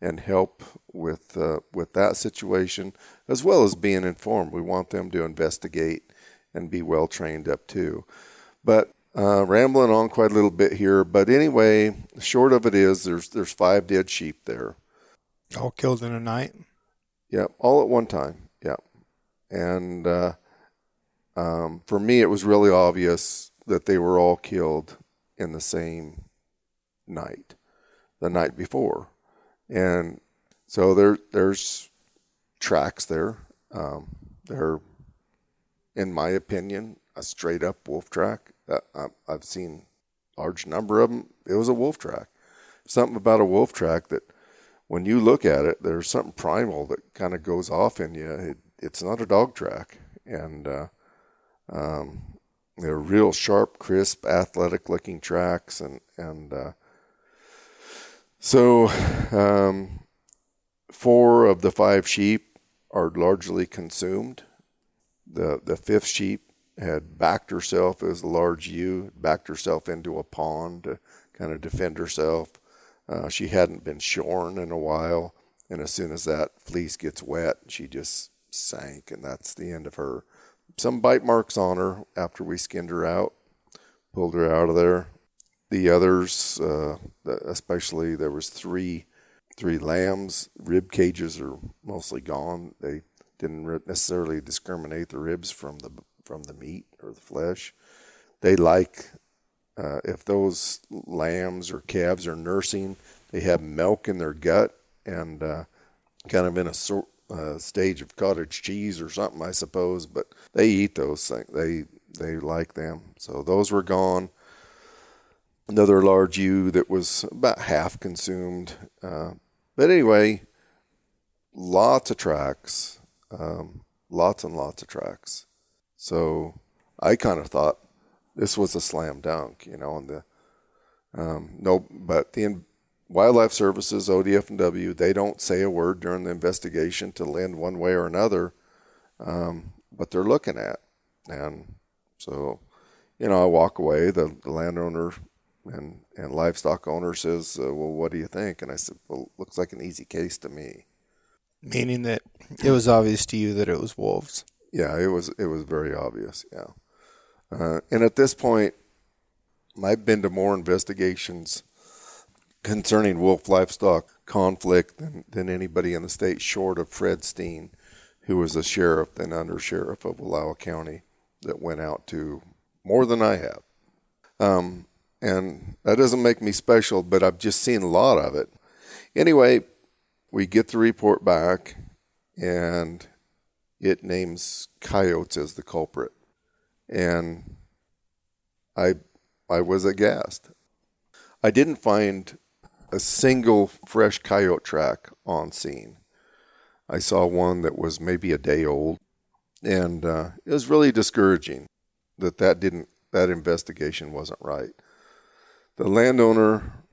and help with, uh, with that situation as well as being informed. We want them to investigate and be well trained up too. But uh, rambling on quite a little bit here, but anyway, short of it is there's there's five dead sheep there. All killed in a night. Yeah, all at one time. Yeah, and uh, um, for me, it was really obvious that they were all killed in the same night, the night before, and so there there's tracks there. Um, they're, in my opinion, a straight up wolf track. Uh, I've seen large number of them. It was a wolf track. Something about a wolf track that when you look at it, there's something primal that kind of goes off in you. It, it's not a dog track, and uh, um, they're real sharp, crisp, athletic-looking tracks, and and uh, so um, four of the five sheep are largely consumed. The the fifth sheep had backed herself as a large ewe, backed herself into a pond to kind of defend herself. Uh, she hadn't been shorn in a while, and as soon as that fleece gets wet, she just sank, and that's the end of her. Some bite marks on her after we skinned her out, pulled her out of there. The others, uh, especially there was three three lambs. Rib cages are mostly gone. They didn't necessarily discriminate the ribs from the from the meat or the flesh. They like uh, if those lambs or calves are nursing, they have milk in their gut and uh, kind of in a sort stage of cottage cheese or something, I suppose. But they eat those things. They they like them. So those were gone. Another large ewe that was about half consumed. Uh, but anyway, lots of tracks, um, lots and lots of tracks. So I kind of thought this was a slam dunk, you know, and the um, no, but the Wildlife Services, ODF and W, they don't say a word during the investigation to lend one way or another um, what they're looking at. And so, you know, I walk away. The, the landowner and and livestock owner says, uh, "Well, what do you think?" And I said, "Well, looks like an easy case to me." Meaning that it was obvious to you that it was wolves. Yeah, it was. It was very obvious. Yeah, uh, and at this point, I've been to more investigations concerning wolf livestock conflict than, than anybody in the state, short of Fred Steen, who was a sheriff and under sheriff of Wallowa County, that went out to more than I have. Um, and that doesn't make me special, but I've just seen a lot of it. Anyway, we get the report back, and it names coyotes as the culprit, and I I was aghast. I didn't find a single fresh coyote track on scene. I saw one that was maybe a day old, and uh, it was really discouraging that that didn't that investigation wasn't right the landowner,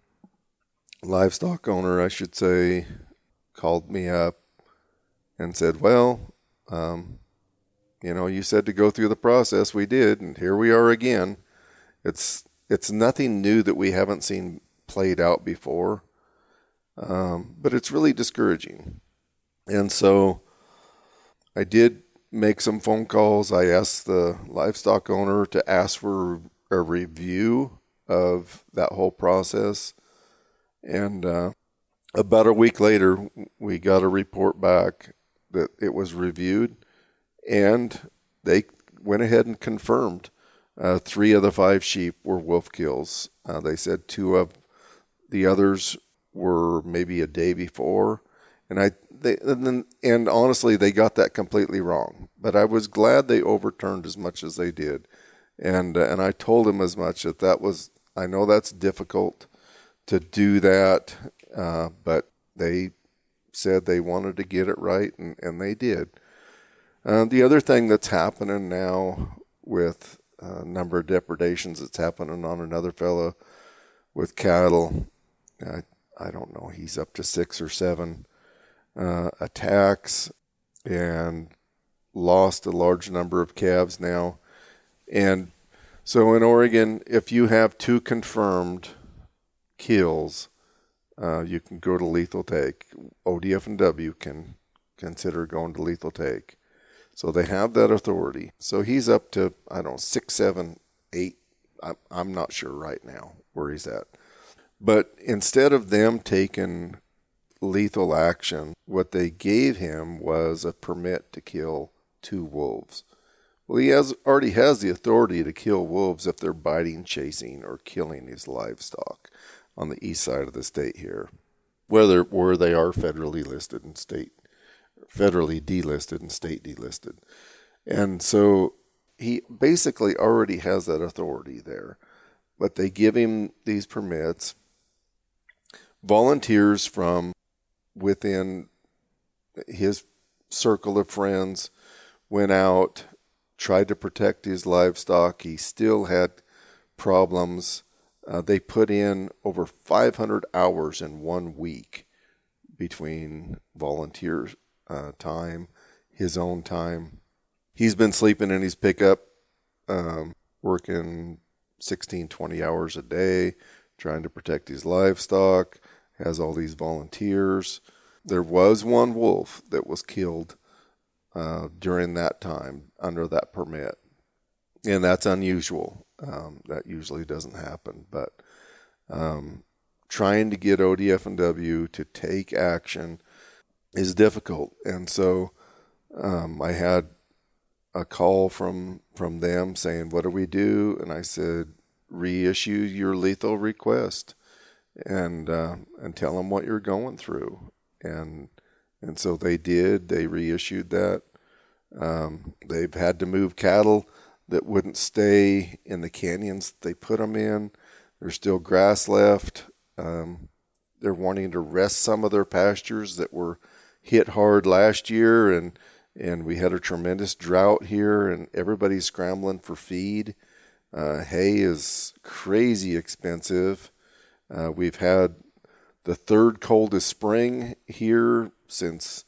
livestock owner, I should say, called me up and said, Well, um, you know, you said to go through the process. We did, and here we are again. It's it's nothing new that we haven't seen played out before, um, but it's really discouraging. And so, I did make some phone calls. I asked the livestock owner to ask for a review of that whole process. And uh, about a week later, we got a report back that it was reviewed, and they went ahead and confirmed uh, three of the five sheep were wolf kills. Uh, they said two of the others were maybe a day before, and I they and, and honestly they got that completely wrong. But I was glad they overturned as much as they did, and uh, and I told them as much that that was I know that's difficult to do that, uh, but they said they wanted to get it right, and, and they did. Uh, the other thing that's happening now with a number of depredations that's happening on another fellow with cattle, I, I don't know, he's up to six or seven uh, attacks and lost a large number of calves now. And so in Oregon, if you have two confirmed kills, uh, you can go to lethal take. ODF and W can consider going to lethal take. So they have that authority. So he's up to I don't know six, seven, eight. I'm I'm not sure right now where he's at. But instead of them taking lethal action, what they gave him was a permit to kill two wolves. Well, he has already has the authority to kill wolves if they're biting, chasing, or killing his livestock on the east side of the state here, whether where they are federally listed and state federally delisted and state delisted. And so he basically already has that authority there. But they give him these permits. Volunteers from within his circle of friends went out tried to protect his livestock. He still had problems. Uh, they put in over 500 hours in one week between volunteer uh, time, his own time. He's been sleeping in his pickup, um, working 16, 20 hours a day, trying to protect his livestock, has all these volunteers. There was one wolf that was killed uh, during that time under that permit, and that's unusual. Um, that usually doesn't happen, but um, trying to get ODF and W to take action is difficult, and so um, I had a call from from them saying, "What do we do?" And I said, "Reissue your lethal request, and uh, and tell them what you're going through." And and so they did. They reissued that. Um, they've had to move cattle that wouldn't stay in the canyons they put them in. There's still grass left. Um, they're wanting to rest some of their pastures that were hit hard last year, and and we had a tremendous drought here, and everybody's scrambling for feed. Uh, hay is crazy expensive. Uh, we've had the third coldest spring here since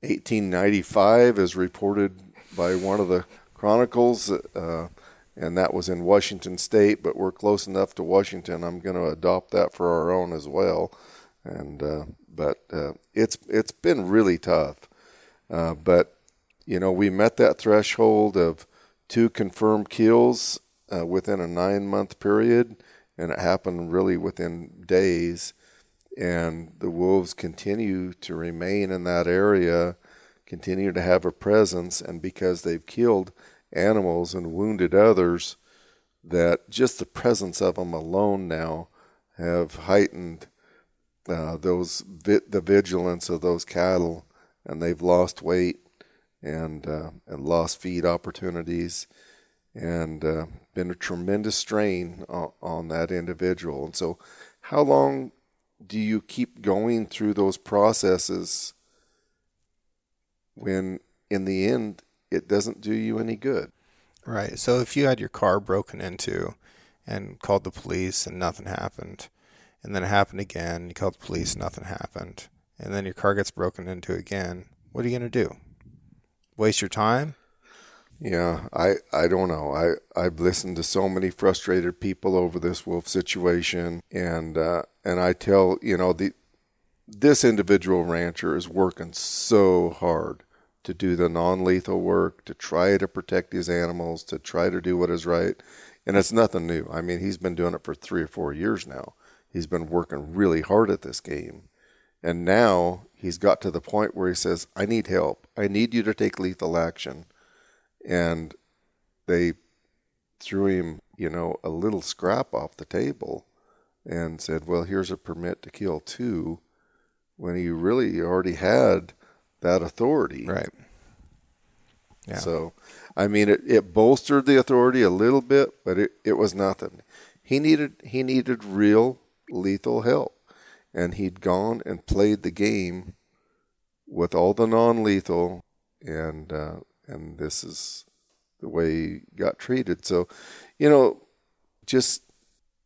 1895, as reported by one of the chronicles, uh, and that was in Washington State. But we're close enough to Washington. I'm going to adopt that for our own as well. And uh, but uh, it's it's been really tough. Uh, but you know, we met that threshold of two confirmed kills uh, within a nine month period, and it happened really within days. And the wolves continue to remain in that area, continue to have a presence, and because they've killed animals and wounded others, that just the presence of them alone now have heightened uh, those vi- the vigilance of those cattle, and they've lost weight and uh, and lost feed opportunities, and uh, been a tremendous strain on, on that individual. And so, how long do you keep going through those processes when, in the end, it doesn't do you any good? Right. So if you had your car broken into and called the police and nothing happened, and then it happened again, you called the police, nothing happened, and then your car gets broken into again, what are you going to do? Waste your time? Yeah, I, I don't know. I, I've listened to so many frustrated people over this wolf situation, and uh, and I tell you know the this individual rancher is working so hard to do the non-lethal work, to try to protect his animals, to try to do what is right, and it's nothing new. I mean, he's been doing it for three or four years now. He's been working really hard at this game, and now he's got to the point where he says, "I need help. I need you to take lethal action." And they threw him, you know, a little scrap off the table and said, "Well, here's a permit to kill two, when he really already had that authority. Right. Yeah. So, I mean, it, it bolstered the authority a little bit, but it, it was nothing. He needed he needed real lethal help, and he'd gone and played the game with all the non-lethal, and uh, and this is the way he got treated. So, you know, just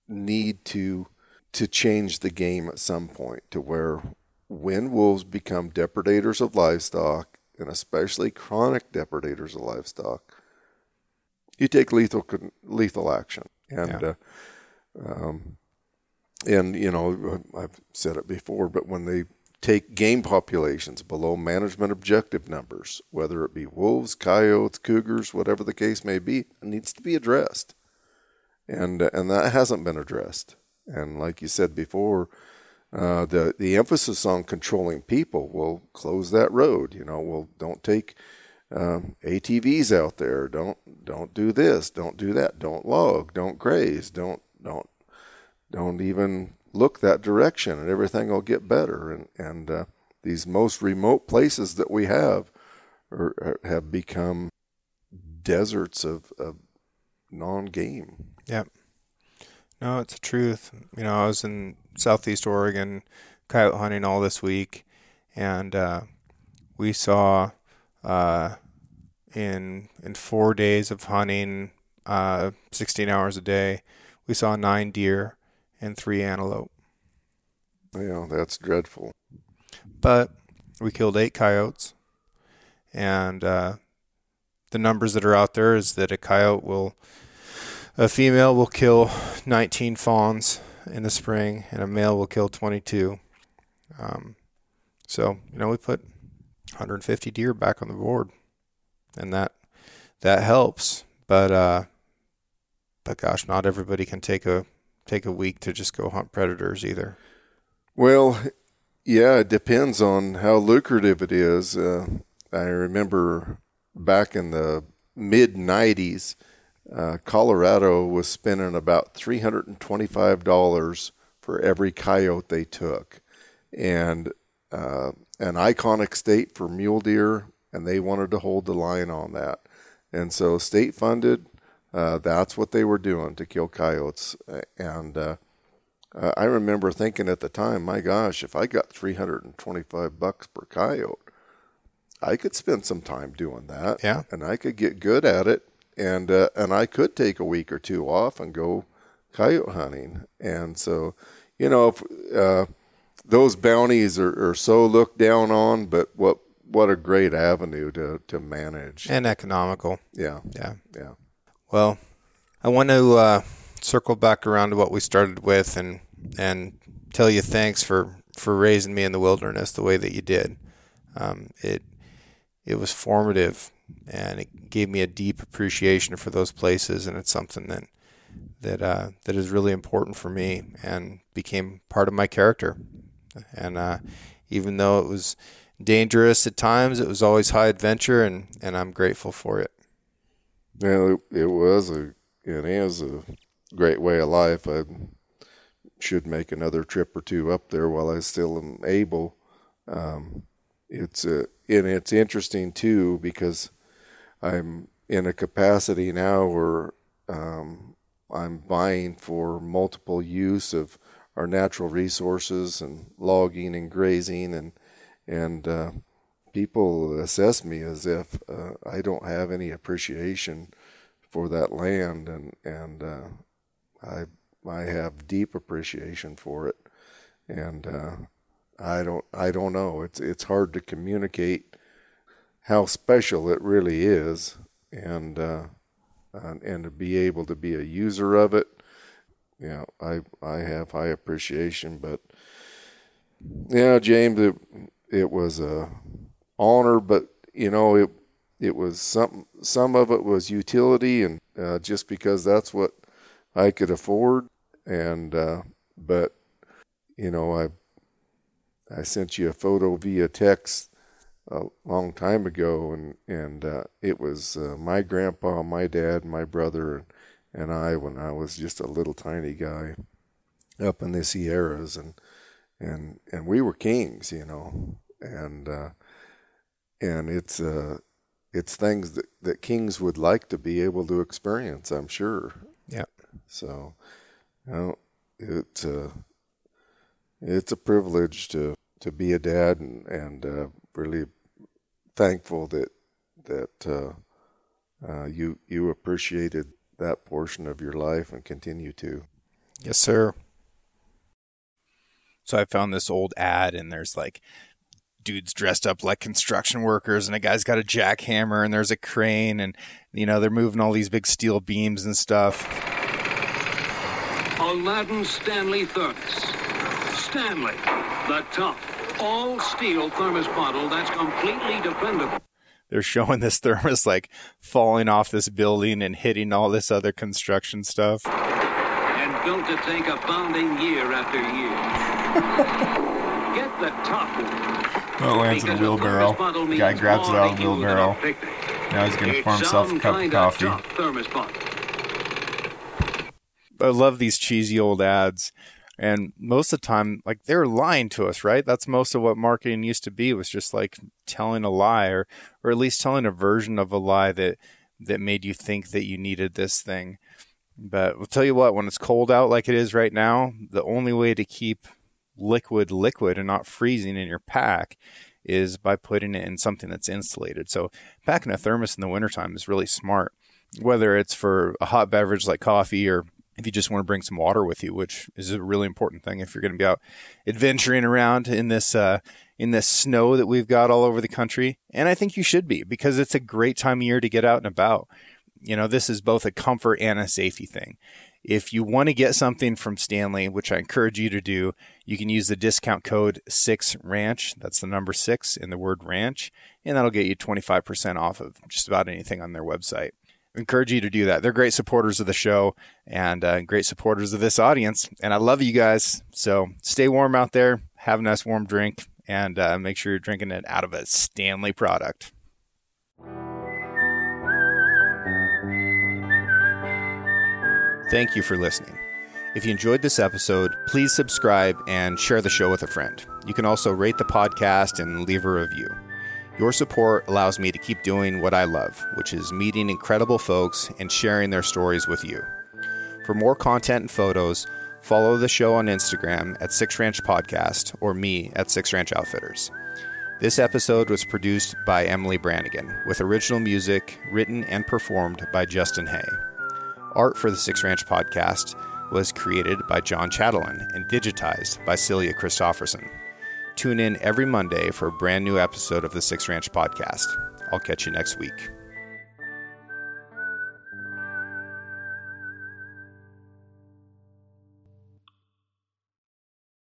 need to to change the game at some point to where when wolves become depredators of livestock and especially chronic depredators of livestock, you take lethal lethal action. And yeah. uh, um, and you know I've said it before, but when they take game populations below management objective numbers, whether it be wolves, coyotes, cougars, whatever the case may be, needs to be addressed. And, and that hasn't been addressed. And like you said before, uh, the, the emphasis on controlling people will close that road. You know, well, don't take um, ATVs out there. Don't don't do this. Don't do that. Don't log. Don't graze. Don't don't don't even look that direction and everything will get better. And, and uh, these most remote places that we have are, are, have become deserts of, of non game. Yep. No, it's the truth. You know, I was in southeast Oregon coyote hunting all this week, and uh, we saw uh, in in four days of hunting, uh, 16 hours a day, we saw nine deer and three antelope. Yeah, that's dreadful. But we killed eight coyotes, and uh, the numbers that are out there is that a coyote will, a female will kill 19 fawns in the spring, and a male will kill 22. Um, so you know we put 150 deer back on the board. and that that helps. But uh, but gosh, not everybody can take a take a week to just go hunt predators either. Well, yeah, it depends on how lucrative it is. Uh, I remember back in the mid '90s, uh, Colorado was spending about three hundred and twenty-five dollars for every coyote they took, and uh, an iconic state for mule deer, and they wanted to hold the line on that, and so state funded. Uh, that's what they were doing to kill coyotes, and uh, I remember thinking at the time, my gosh, if I got 325 bucks per coyote, I could spend some time doing that. Yeah. And I could get good at it. And, uh, and I could take a week or two off and go coyote hunting. And so, you know, if, uh, those bounties are, are so looked down on, but what, what a great avenue to, to manage. And economical. Yeah. Yeah. Yeah. Well, I want to uh, circle back around to what we started with and and tell you thanks for for raising me in the wilderness the way that you did. Um, it it was formative and it gave me a deep appreciation for those places and it's something that that uh, that is really important for me and became part of my character. And uh, even though it was dangerous at times, it was always high adventure and, and I'm grateful for it. Yeah, it, was a it is a great way of life. I should make another trip or two up there while I still am able. Um, it's a, and it's interesting too because I'm in a capacity now where um, I'm buying for multiple use of our natural resources and logging and grazing and and uh, people assess me as if uh, I don't have any appreciation for that land and and uh, I I have deep appreciation for it, and uh, I don't I don't know. It's it's hard to communicate how special it really is, and uh, and, and to be able to be a user of it. Know, I I have high appreciation, but yeah, James, it, it was a honor, but you know it it was some some of it was utility, and uh, just because that's what I could afford. And uh, but you know, I I sent you a photo via text a long time ago, and and uh, it was uh, my grandpa, my dad, my brother, and I when I was just a little tiny guy up in the Sierras, and and and we were kings, you know, and uh, and it's uh, it's things that, that kings would like to be able to experience, I'm sure. Yeah. So, you know, it uh, it's a privilege to to be a dad, and and uh, really thankful that that uh, uh, you you appreciated that portion of your life and continue to. Yes, sir. So I found this old ad, and there's like dudes dressed up like construction workers and a guy's got a jackhammer and there's a crane and you know they're moving all these big steel beams and stuff Aladdin Stanley Thermos. Stanley, the tough, all steel thermos bottle that's completely dependable. they're showing this thermos like falling off this building and hitting all this other construction stuff And built to take a bounding year after year. Get the tough one. Well, it lands in a wheelbarrow. The guy grabs it out of the you than a wheelbarrow. Now he's gonna pour himself a some cup of coffee. tough thermos bottle. I love these cheesy old ads. And most of the time, like they're lying to us, right? That's most of what marketing used to be was just like telling a lie or, or at least telling a version of a lie that, that made you think that you needed this thing. But I'll tell you what, when it's cold out like it is right now, the only way to keep liquid liquid and not freezing in your pack is by putting it in something that's insulated. So packing a thermos in the wintertime is really smart, whether it's for a hot beverage like coffee or if you just want to bring some water with you, which is a really important thing if you're going to be out adventuring around in this uh, in this snow that we've got all over the country. And I think you should be because it's a great time of year to get out and about. you know, this is both a comfort and a safety thing. If you want to get something from Stanley, which I encourage you to do, you can use the discount code 6RANCH. That's the number 6 in the word ranch, and that'll get you 25% off of just about anything on their website. I encourage you to do that. They're great supporters of the show and uh, great supporters of this audience. And I love you guys. So stay warm out there, have a nice warm drink, and uh, make sure you're drinking it out of a Stanley product. Thank you for listening. If you enjoyed this episode, please subscribe and share the show with a friend. You can also rate the podcast and leave a review. Your support allows me to keep doing what I love, which is meeting incredible folks and sharing their stories with you. For more content and photos, follow the show on Instagram at Six Ranch Podcast or me at Six Ranch Outfitters. This episode was produced by Emily Brannigan, with original music written and performed by Justin Hay. Art for the Six Ranch podcast was created by John Chatelain and digitized by Celia Christofferson. Tune in every Monday for a brand new episode of the Six Ranch podcast. I'll catch you next week.